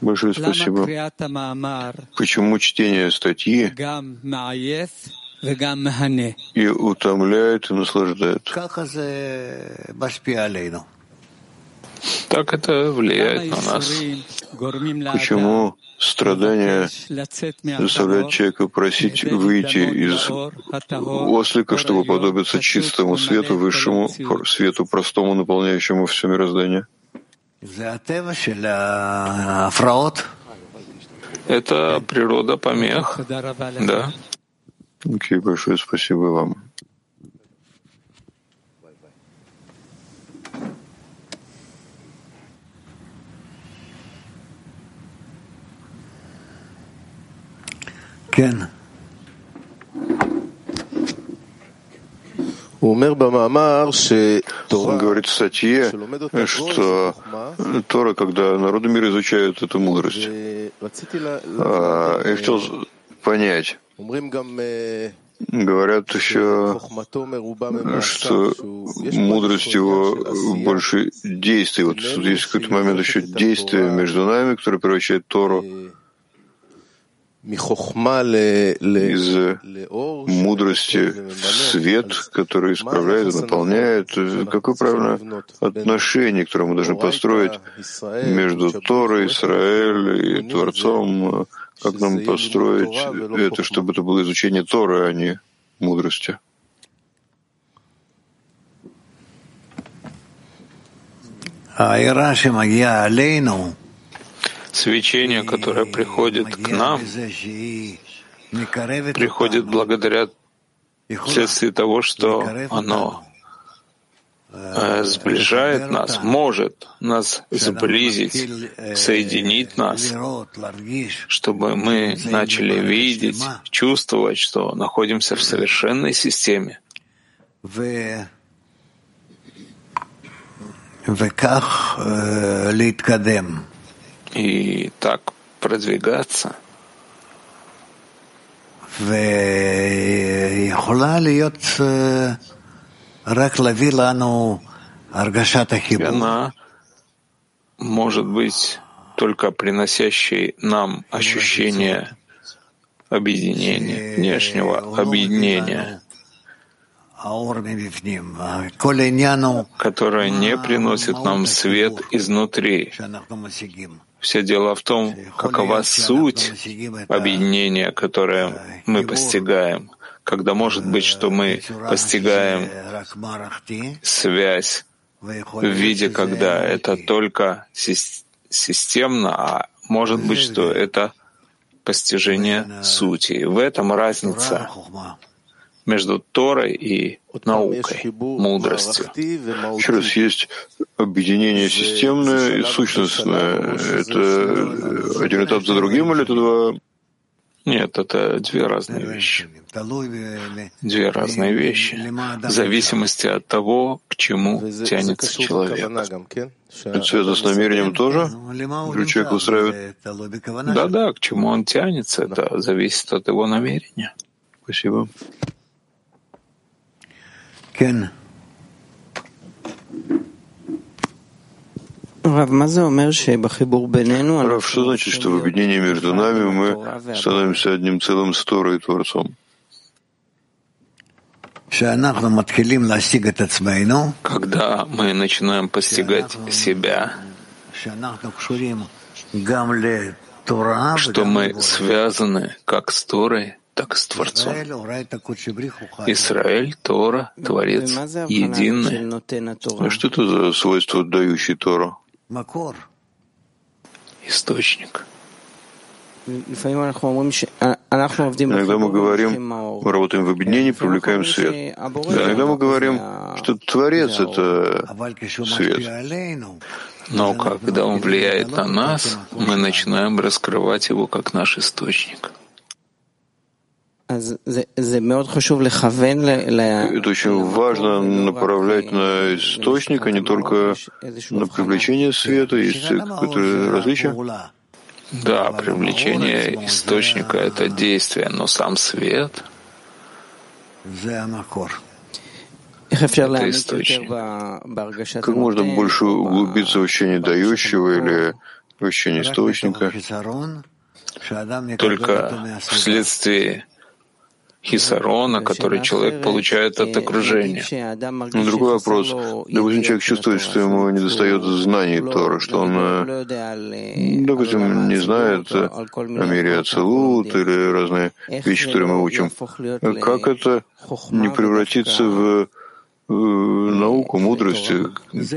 Большое спасибо. Почему чтение статьи и утомляет и наслаждает. Так это влияет на нас. Почему страдания заставляют человека просить выйти из ослика, чтобы подобиться чистому свету, высшему свету, простому, наполняющему все мироздание? Это природа помех, да. Окей, большое спасибо вам. Кен. Он говорит в статье, что Тора, когда народы мира изучают эту мудрость, а, я хотел понять, Говорят еще, что мудрость его больше действий. Вот тут есть какой-то момент еще действия между нами, который превращает Тору из мудрости в свет, который исправляет и наполняет. Какое правильное отношение, которое мы должны построить между Торой, Израиль и Творцом? Как нам построить это, чтобы это было изучение Торы, а не мудрости? Свечение, которое приходит к нам, приходит благодаря вследствие того, что оно э, сближает нас, может нас сблизить, соединить нас, чтобы мы начали видеть, чувствовать, что находимся в совершенной системе и так продвигаться. И она может быть только приносящей нам ощущение объединения, внешнего объединения, которое не приносит нам свет изнутри, все дело в том, какова суть объединения, которое мы постигаем, когда может быть, что мы постигаем связь в виде, когда это только системно, а может быть, что это постижение сути. В этом разница между Торой и наукой, мудростью. Еще раз, есть объединение системное и сущностное. Это один этап за другим или это два? Нет, это две разные вещи. Две разные вещи, в зависимости от того, к чему тянется человек. Это связано с намерением тоже? Или человек устраивает? Да-да, к чему он тянется, это зависит от его намерения. Спасибо. Рав, что значит, что в объединении между нами мы становимся одним целым с Торой и Творцом? Когда мы начинаем постигать себя, что мы связаны как с Торой, так и с Творцом. Израиль, Тора, Творец, единый. А что это за свойство, дающий Тору? Источник. Иногда мы говорим, мы работаем в объединении, привлекаем свет. Иногда мы говорим, что Творец — это свет. Но когда он влияет на нас, мы начинаем раскрывать его как наш источник. Это очень важно направлять на источник, а не только на привлечение света. Есть какое-то различие? Да, привлечение источника — это действие, но сам свет — это источник. Как можно больше углубиться в ощущение дающего или в ощущение источника? Только вследствие хисарона, который человек получает от окружения. Но другой вопрос. Допустим, человек чувствует, что ему недостает знаний Тора, что он, э, допустим, не знает о мире Ацелут или разные вещи, которые мы учим. Как это не превратиться в науку, мудрость,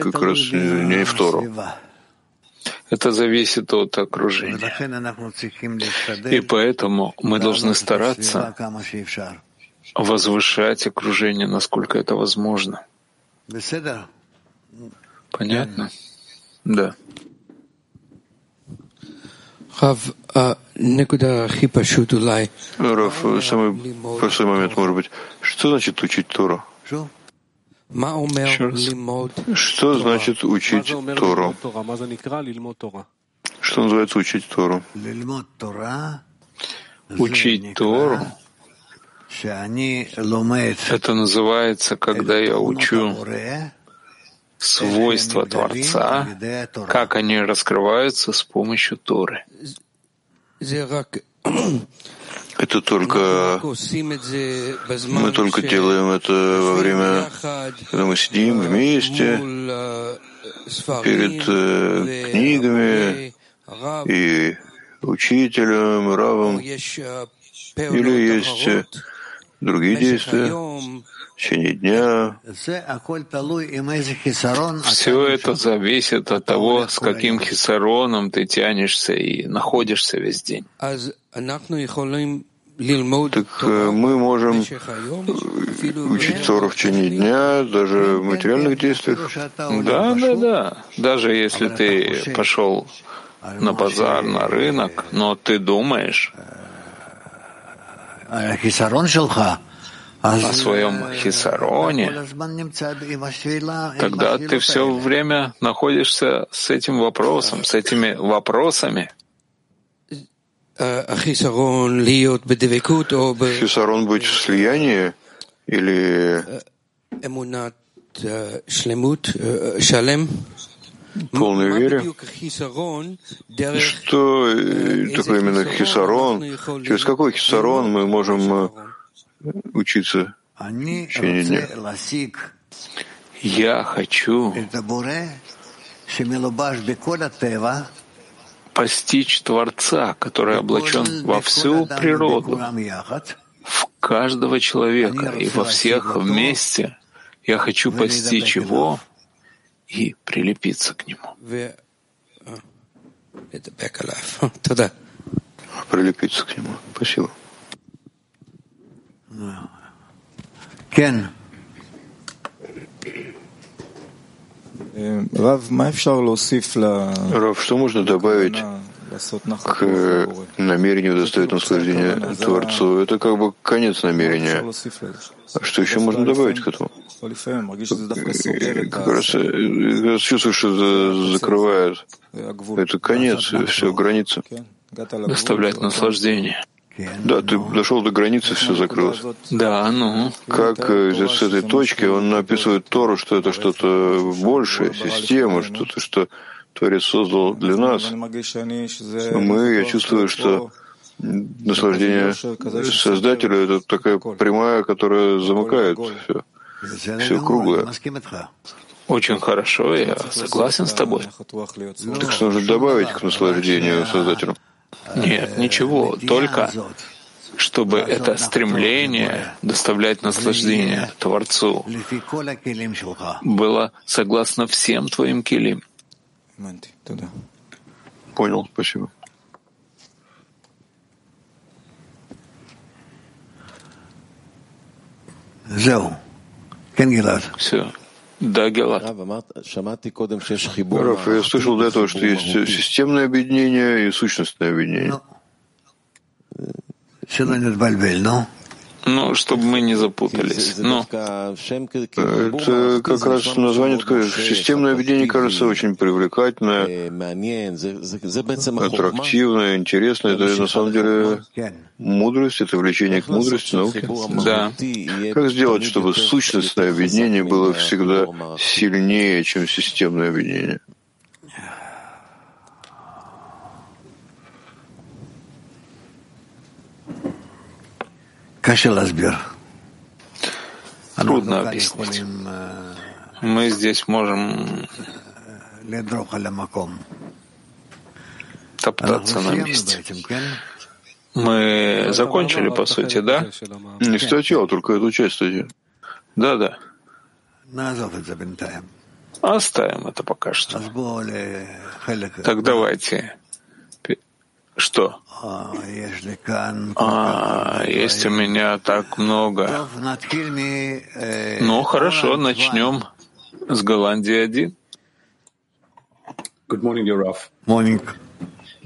как раз не в Тору? Это зависит от окружения. И поэтому мы должны стараться возвышать окружение, насколько это возможно. Понятно? Да. Раф, самый простой момент, может быть. Что значит учить Тору? Еще раз. Что значит учить Тору? Что называется учить Тору? Учить Тору Это называется, когда я учу свойства Творца, как они раскрываются с помощью Торы. Это только мы только делаем это во время, когда мы сидим вместе перед э, книгами и учителем, равом, или есть э, другие действия течение дня. Все это зависит от того, с каким хисароном ты тянешься и находишься весь день. Так э, мы можем учить Тору в течение дня, даже в материальных действиях. Да, да, да. Даже если ты пошел на базар, на рынок, но ты думаешь о своем хисароне, тогда ты все время находишься с этим вопросом, с этими вопросами. Хисарон быть в слиянии или полной вере. Что такое именно хисарон? Через какой хисарон мы можем учиться в течение дня? Я хочу постичь Творца, который облачен во всю природу, в каждого человека и во всех вместе. Я хочу постичь его и прилепиться к нему. (laughs) Прилепиться к нему. Спасибо. Кен. Рав, что можно добавить к намерению доставить наслаждение Творцу? Это как бы конец намерения. А что еще можно добавить к этому? Как раз я чувствую, что это закрывает. Это конец, все, граница. Доставлять наслаждение. Да, ты дошел до границы, все закрылось. Да, ну. Как э, с этой точки он описывает Тору, что это что-то большее, система, что-то, что Творец создал для нас. Мы, я чувствую, что наслаждение Создателя — это такая прямая, которая замыкает все, все круглое. Очень хорошо, я согласен с тобой. Так что нужно добавить к наслаждению Создателю? Нет, ничего, только чтобы это стремление доставлять наслаждение Творцу было согласно всем твоим килим. Понял, спасибо. Все. Да, Гелат. Раф, я слышал до этого, что есть системное объединение и сущностное объединение. Ну, чтобы мы не запутались. Но это как раз название такое. Системное объединение кажется очень привлекательное, аттрактивное, интересное. Это на самом деле мудрость, это влечение к мудрости, науке. Да. Как сделать, чтобы сущностное объединение было всегда сильнее, чем системное объединение? Трудно объяснить. Мы здесь можем топтаться на месте. Мы закончили, по сути, да? Не статью, а только эту часть статьи. Да, да. Оставим это пока что. Так давайте. Что? А, есть у меня так много. Ну, хорошо, начнем с Голландии один. Good morning, dear Raf. Morning.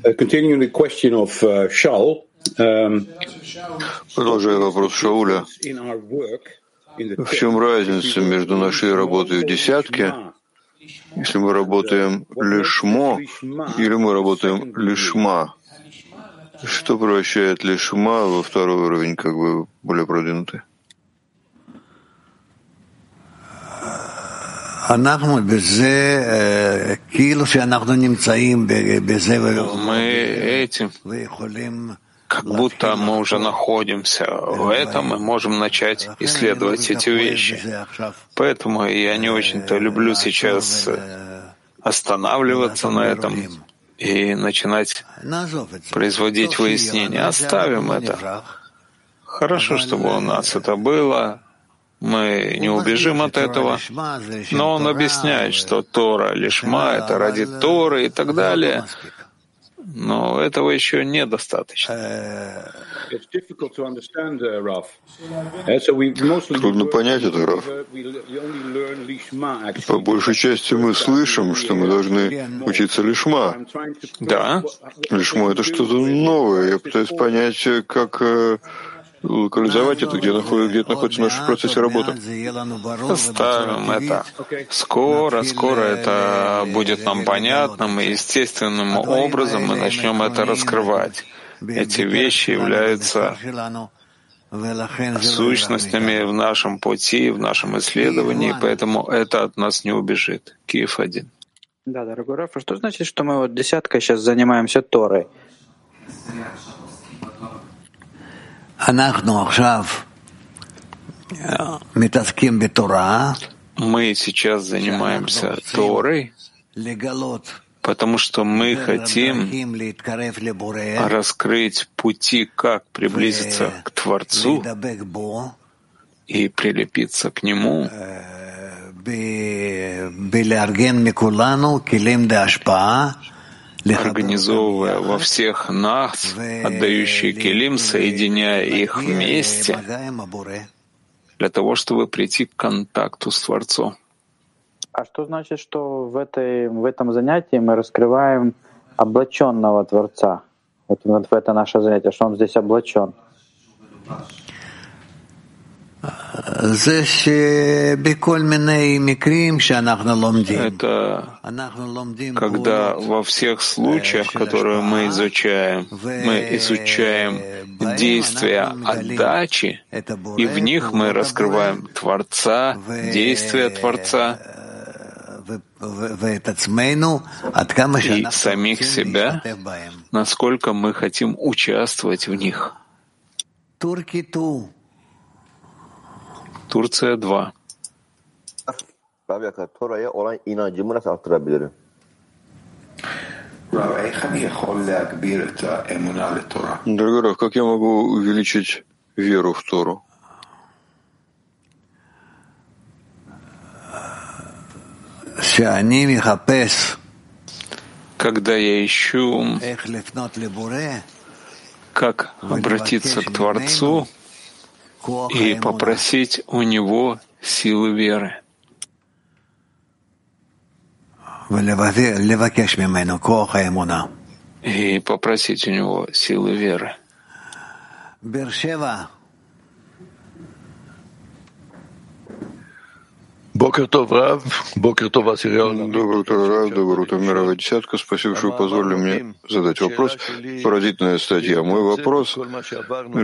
Uh, continuing the question of uh, Shaul. Um, Продолжая вопрос Шауля, в чем разница между нашей работой в десятке, если мы работаем лишмо, или мы работаем лишма? Что превращает лишма во второй уровень, как бы более продвинутый? Мы этим как будто мы уже находимся в этом мы можем начать исследовать эти вещи. Поэтому я не очень-то люблю сейчас останавливаться на этом и начинать производить выяснения. Оставим это. Хорошо, чтобы у нас это было. Мы не убежим от этого. Но он объясняет, что Тора лишма — это ради Торы и так далее но этого еще недостаточно. Трудно понять это, Раф. По большей части мы слышим, что мы должны учиться лишма. Да. Лишмо — это что-то новое. Я пытаюсь понять, как э, локализовать это, где, находится, где это находится в нашем процессе работы. Оставим это. Скоро, скоро это будет нам понятным, и естественным образом мы начнем это раскрывать. Эти вещи являются сущностями в нашем пути, в нашем исследовании, поэтому это от нас не убежит. Киев один. Да, дорогой Раф, а что значит, что мы вот десятка сейчас занимаемся Торой? Мы сейчас занимаемся Торой, потому что мы хотим раскрыть пути, как приблизиться к Творцу и прилепиться к Нему, организовывая во всех нас, отдающие келим, соединяя их вместе, для того, чтобы прийти к контакту с Творцом. А что значит, что в, этой, в этом занятии мы раскрываем облаченного Творца? Вот, вот это наше занятие, что он здесь облачен. Это когда во всех случаях, которые мы изучаем, мы изучаем действия отдачи, и в них мы раскрываем Творца, действия Творца, и самих себя, насколько мы хотим участвовать в них. Турция 2. Tora'ya olan inancımı nasıl arttırabilirim? Дорогой Раф, как я могу увеличить веру в Тору? Когда я ищу, как обратиться к Творцу, и попросить у него силы веры. И попросить у него силы веры. Доброе утро, Рав. Доброе утро, мировая десятка. Спасибо, что вы позволили мне задать вопрос. Поразительная статья. Мой вопрос,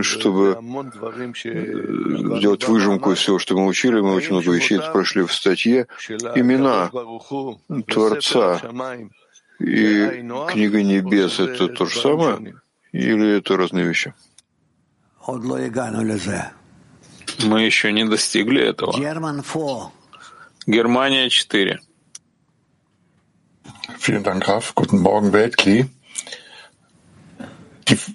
чтобы э, сделать выжимку из всего, что мы учили, мы очень много вещей прошли в статье. Имена Творца и книга небес — это то же самое? Или это разные вещи? Мы еще не достигли этого. Германия 4. Vielen Dank, Raf. Guten Morgen, Weltkli.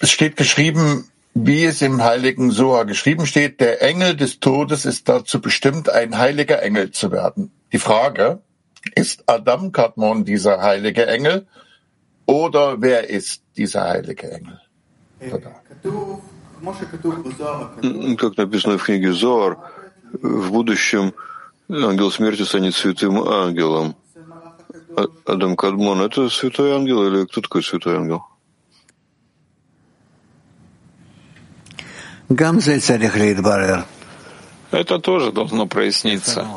es steht geschrieben, wie es im heiligen Soa geschrieben steht, der Engel des Todes ist dazu bestimmt, ein heiliger Engel zu werden. Die Frage, ist Adam Kadmon dieser heilige Engel oder wer ist dieser heilige Engel? Как написано в книге Зоар, в будущем ангел смерти станет святым ангелом. А, Адам Кадмон — это святой ангел или кто такой святой ангел? Это тоже должно проясниться.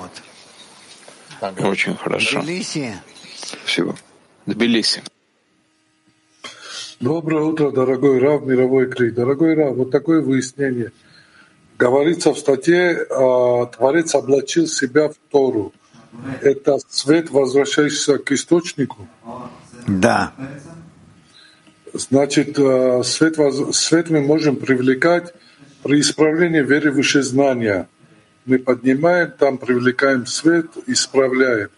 Очень хорошо. Спасибо. Тбилиси. Доброе утро, дорогой Рав, мировой крик. Дорогой Рав, вот такое выяснение. Говорится в статье, а, Творец облачил себя в Тору. Это свет, возвращающийся к источнику? Да. Значит, а, свет, свет мы можем привлекать при исправлении веры выше знания. Мы поднимаем, там привлекаем свет, исправляем.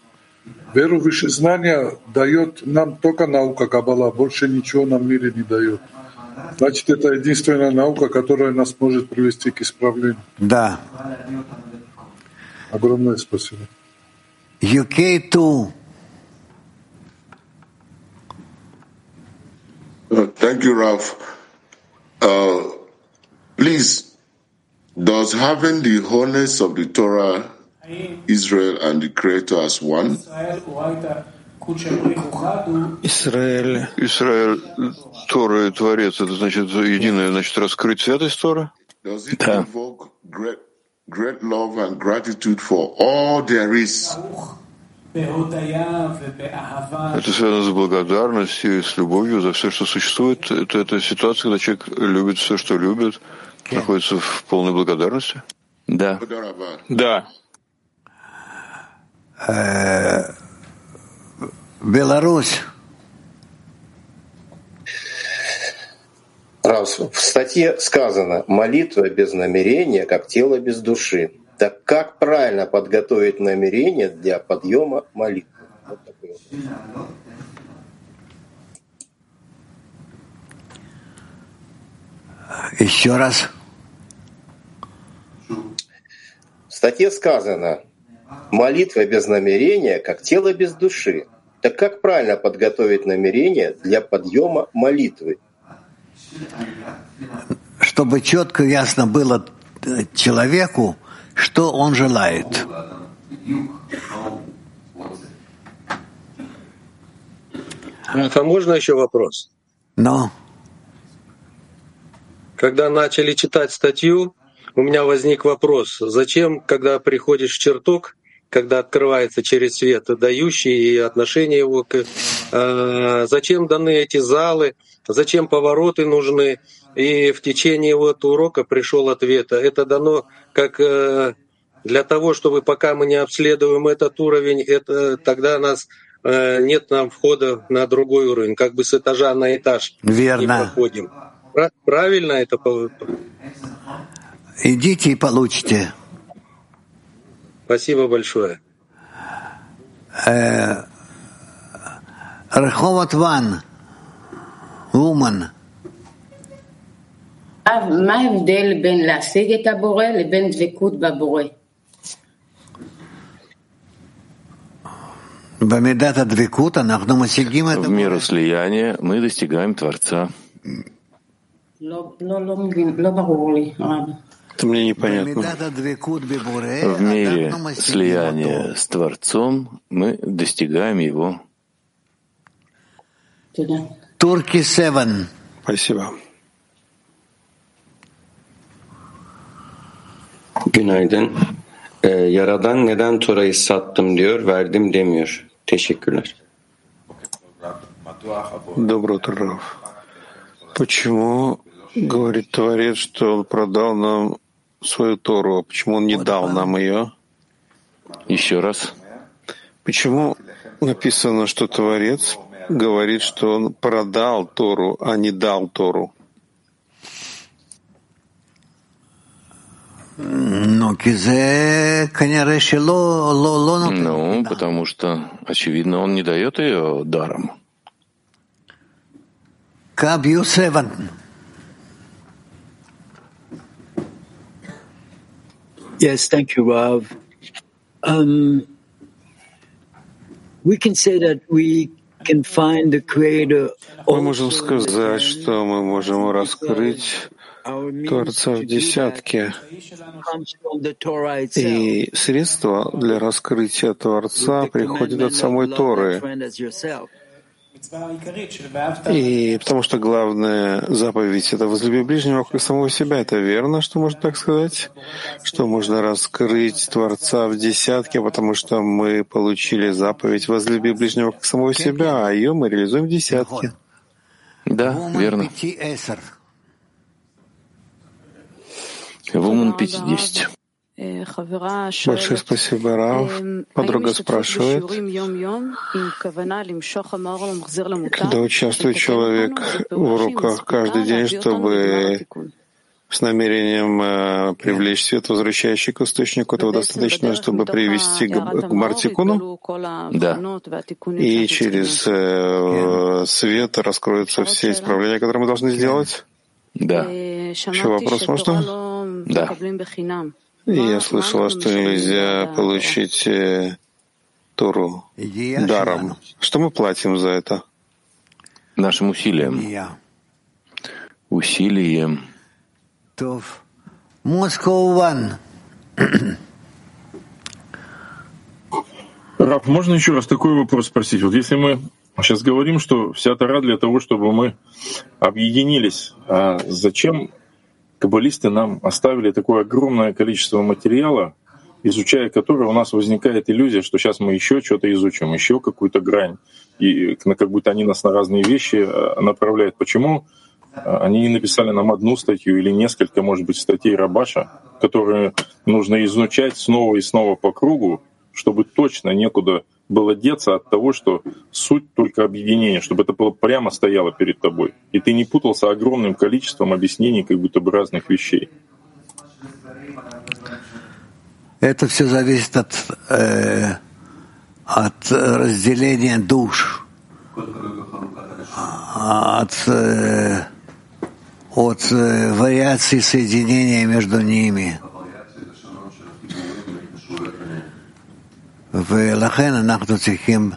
Веру выше знания дает нам только наука Каббала, больше ничего нам в мире не дает. Значит, это единственная наука, которая нас может привести к исправлению. Да. Огромное спасибо. UK2. Uh, thank you, Ralph. Uh, please, does having the wholeness of the Torah Israel and the Creator as one? Израиль, Израиль, Тора и Творец, это значит единое, значит раскрыть святость Тора? Да. Great, great love and gratitude for all there is. Это связано с благодарностью и с любовью за все, что существует. Это, это ситуация, когда человек любит все, что любит, находится в полной благодарности? Да. Да. Беларусь. В статье сказано «молитва без намерения, как тело без души». Так как правильно подготовить намерение для подъема молитвы? Вот такой вопрос. Еще раз. В статье сказано Молитва без намерения, как тело без души. Так как правильно подготовить намерение для подъема молитвы? Чтобы четко и ясно было э, человеку, что он желает. А можно еще вопрос? Но. Когда начали читать статью, у меня возник вопрос, зачем, когда приходишь в чертог, когда открывается через свет дающий и отношение его к... Э, зачем даны эти залы, зачем повороты нужны. И в течение вот урока пришел ответ. Это дано как э, для того, чтобы пока мы не обследуем этот уровень, это, тогда нас э, нет нам входа на другой уровень, как бы с этажа на этаж Верно. не проходим. Правильно это? Идите и получите. Спасибо большое. רחובות ואן, אומן. מה ההבדל בין להשיג את הבורא לבין דבקות בבורא? В меру слияния мы достигаем Творца. Это мне непонятно. В мере слияния с Творцом мы достигаем его. Турки 7. Спасибо. Günaydın. Ee, Yaradan neden Tora'yı sattım diyor, verdim demiyor. Teşekkürler. Доброе утро, Почему говорит Творец, что он продал нам свою Тору, а почему он не дал нам ее? Еще раз. Почему написано, что Творец говорит, что он продал Тору, а не дал Тору? Ну, ну, потому что, очевидно, он не дает ее даром. Кабью Севан. Yes, thank you, Rav. Um, we can say that we can find the creator. Мы можем сказать, что мы можем раскрыть Творца в десятке. И средства для раскрытия Творца приходят от самой Торы. И потому что главная заповедь — это возлюби ближнего как самого себя. Это верно, что можно так сказать? Что можно раскрыть Творца в десятке, потому что мы получили заповедь возлюби ближнего как самого себя, а ее мы реализуем в десятке. Да, верно. Вумен 50. Большое спасибо, Рав. Подруга спрашивает, когда участвует человек в руках каждый день, чтобы с намерением э, привлечь свет, возвращающий к источнику, этого достаточно, чтобы привести к, к Мартикуну? Да. И через э, свет раскроются все исправления, которые мы должны сделать? Да. Еще вопрос можно? Да. И я слышала, что нельзя получить э, Тору даром. Что мы платим за это? Нашим усилием. Усилием. Раб, можно еще раз такой вопрос спросить? Вот если мы сейчас говорим, что вся Тара для того, чтобы мы объединились, а зачем каббалисты нам оставили такое огромное количество материала, изучая которое у нас возникает иллюзия, что сейчас мы еще что-то изучим, еще какую-то грань, и как будто они нас на разные вещи э, направляют. Почему э, они не написали нам одну статью или несколько, может быть, статей Рабаша, которые нужно изучать снова и снова по кругу, чтобы точно некуда было деться от того, что суть только объединения, чтобы это было прямо стояло перед тобой. И ты не путался огромным количеством объяснений как будто бы разных вещей. Это все зависит от, э, от разделения душ, от, э, от э, вариации соединения между ними. ולכן אנחנו צריכים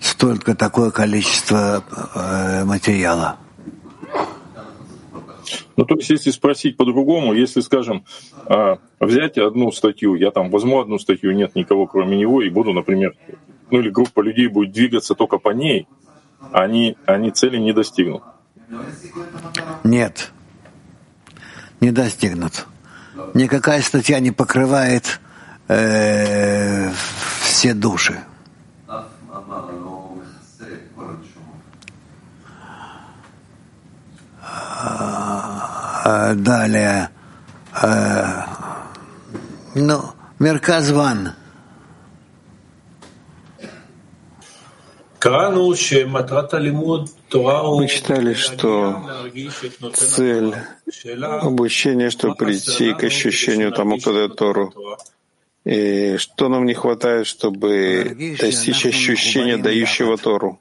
столько такое количество э, материала. Ну, то есть, если спросить по-другому, если, скажем, а, взять одну статью, я там возьму одну статью, нет никого кроме него, и буду, например, ну или группа людей будет двигаться только по ней, они, они цели не достигнут. Нет, не достигнут. Никакая статья не покрывает э, все души. А, далее, а, ну, Мерказван. Мы читали, что цель обучения, чтобы прийти к ощущению тому, кто дает Тору. И что нам не хватает, чтобы достичь ощущения дающего Тору?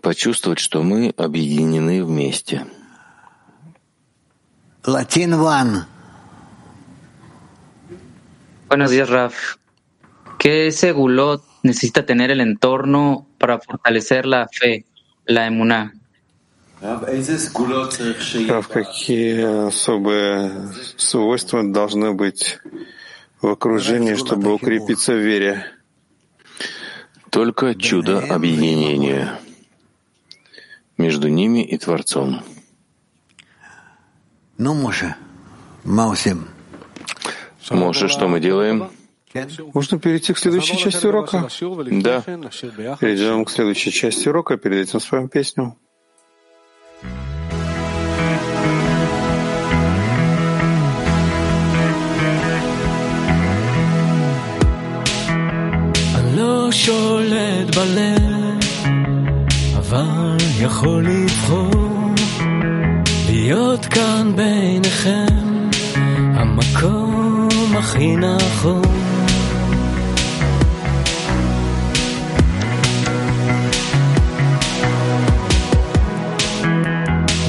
Почувствовать, что мы объединены вместе. Латин Ван. Buenos días, Raf. ¿Qué segulot necesita tener el entorno para fortalecer la fe, la emuná? Рав, какие особые свойства должны быть в окружении, чтобы укрепиться в вере. Только чудо объединения между ними и Творцом. Ну, Моше, Маусим. Моше, что мы делаем? Можно перейти к следующей части урока? Да. Перейдем к следующей части урока, перед этим споем песню. שולט בלב, אבל יכול לבחור להיות כאן ביניכם, המקום הכי נכון.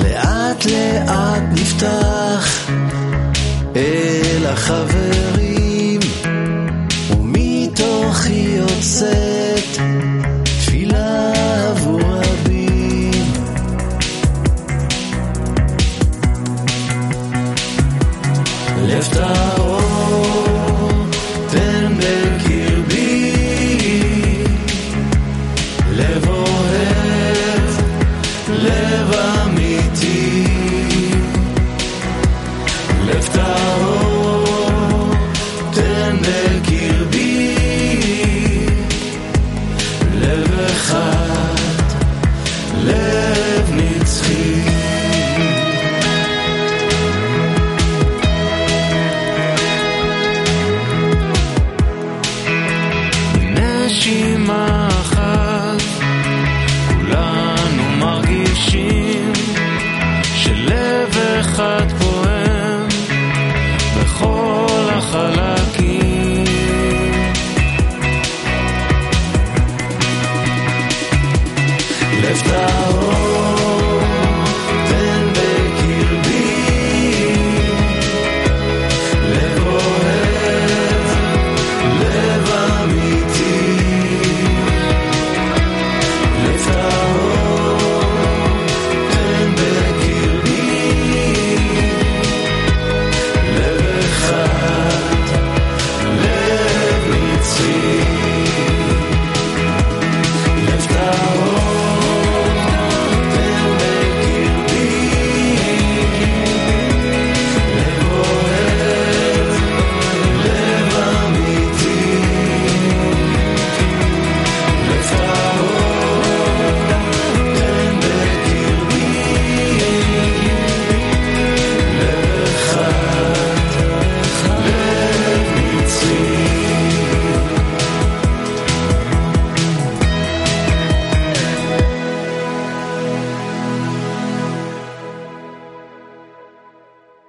לאט לאט נפתח אל החברים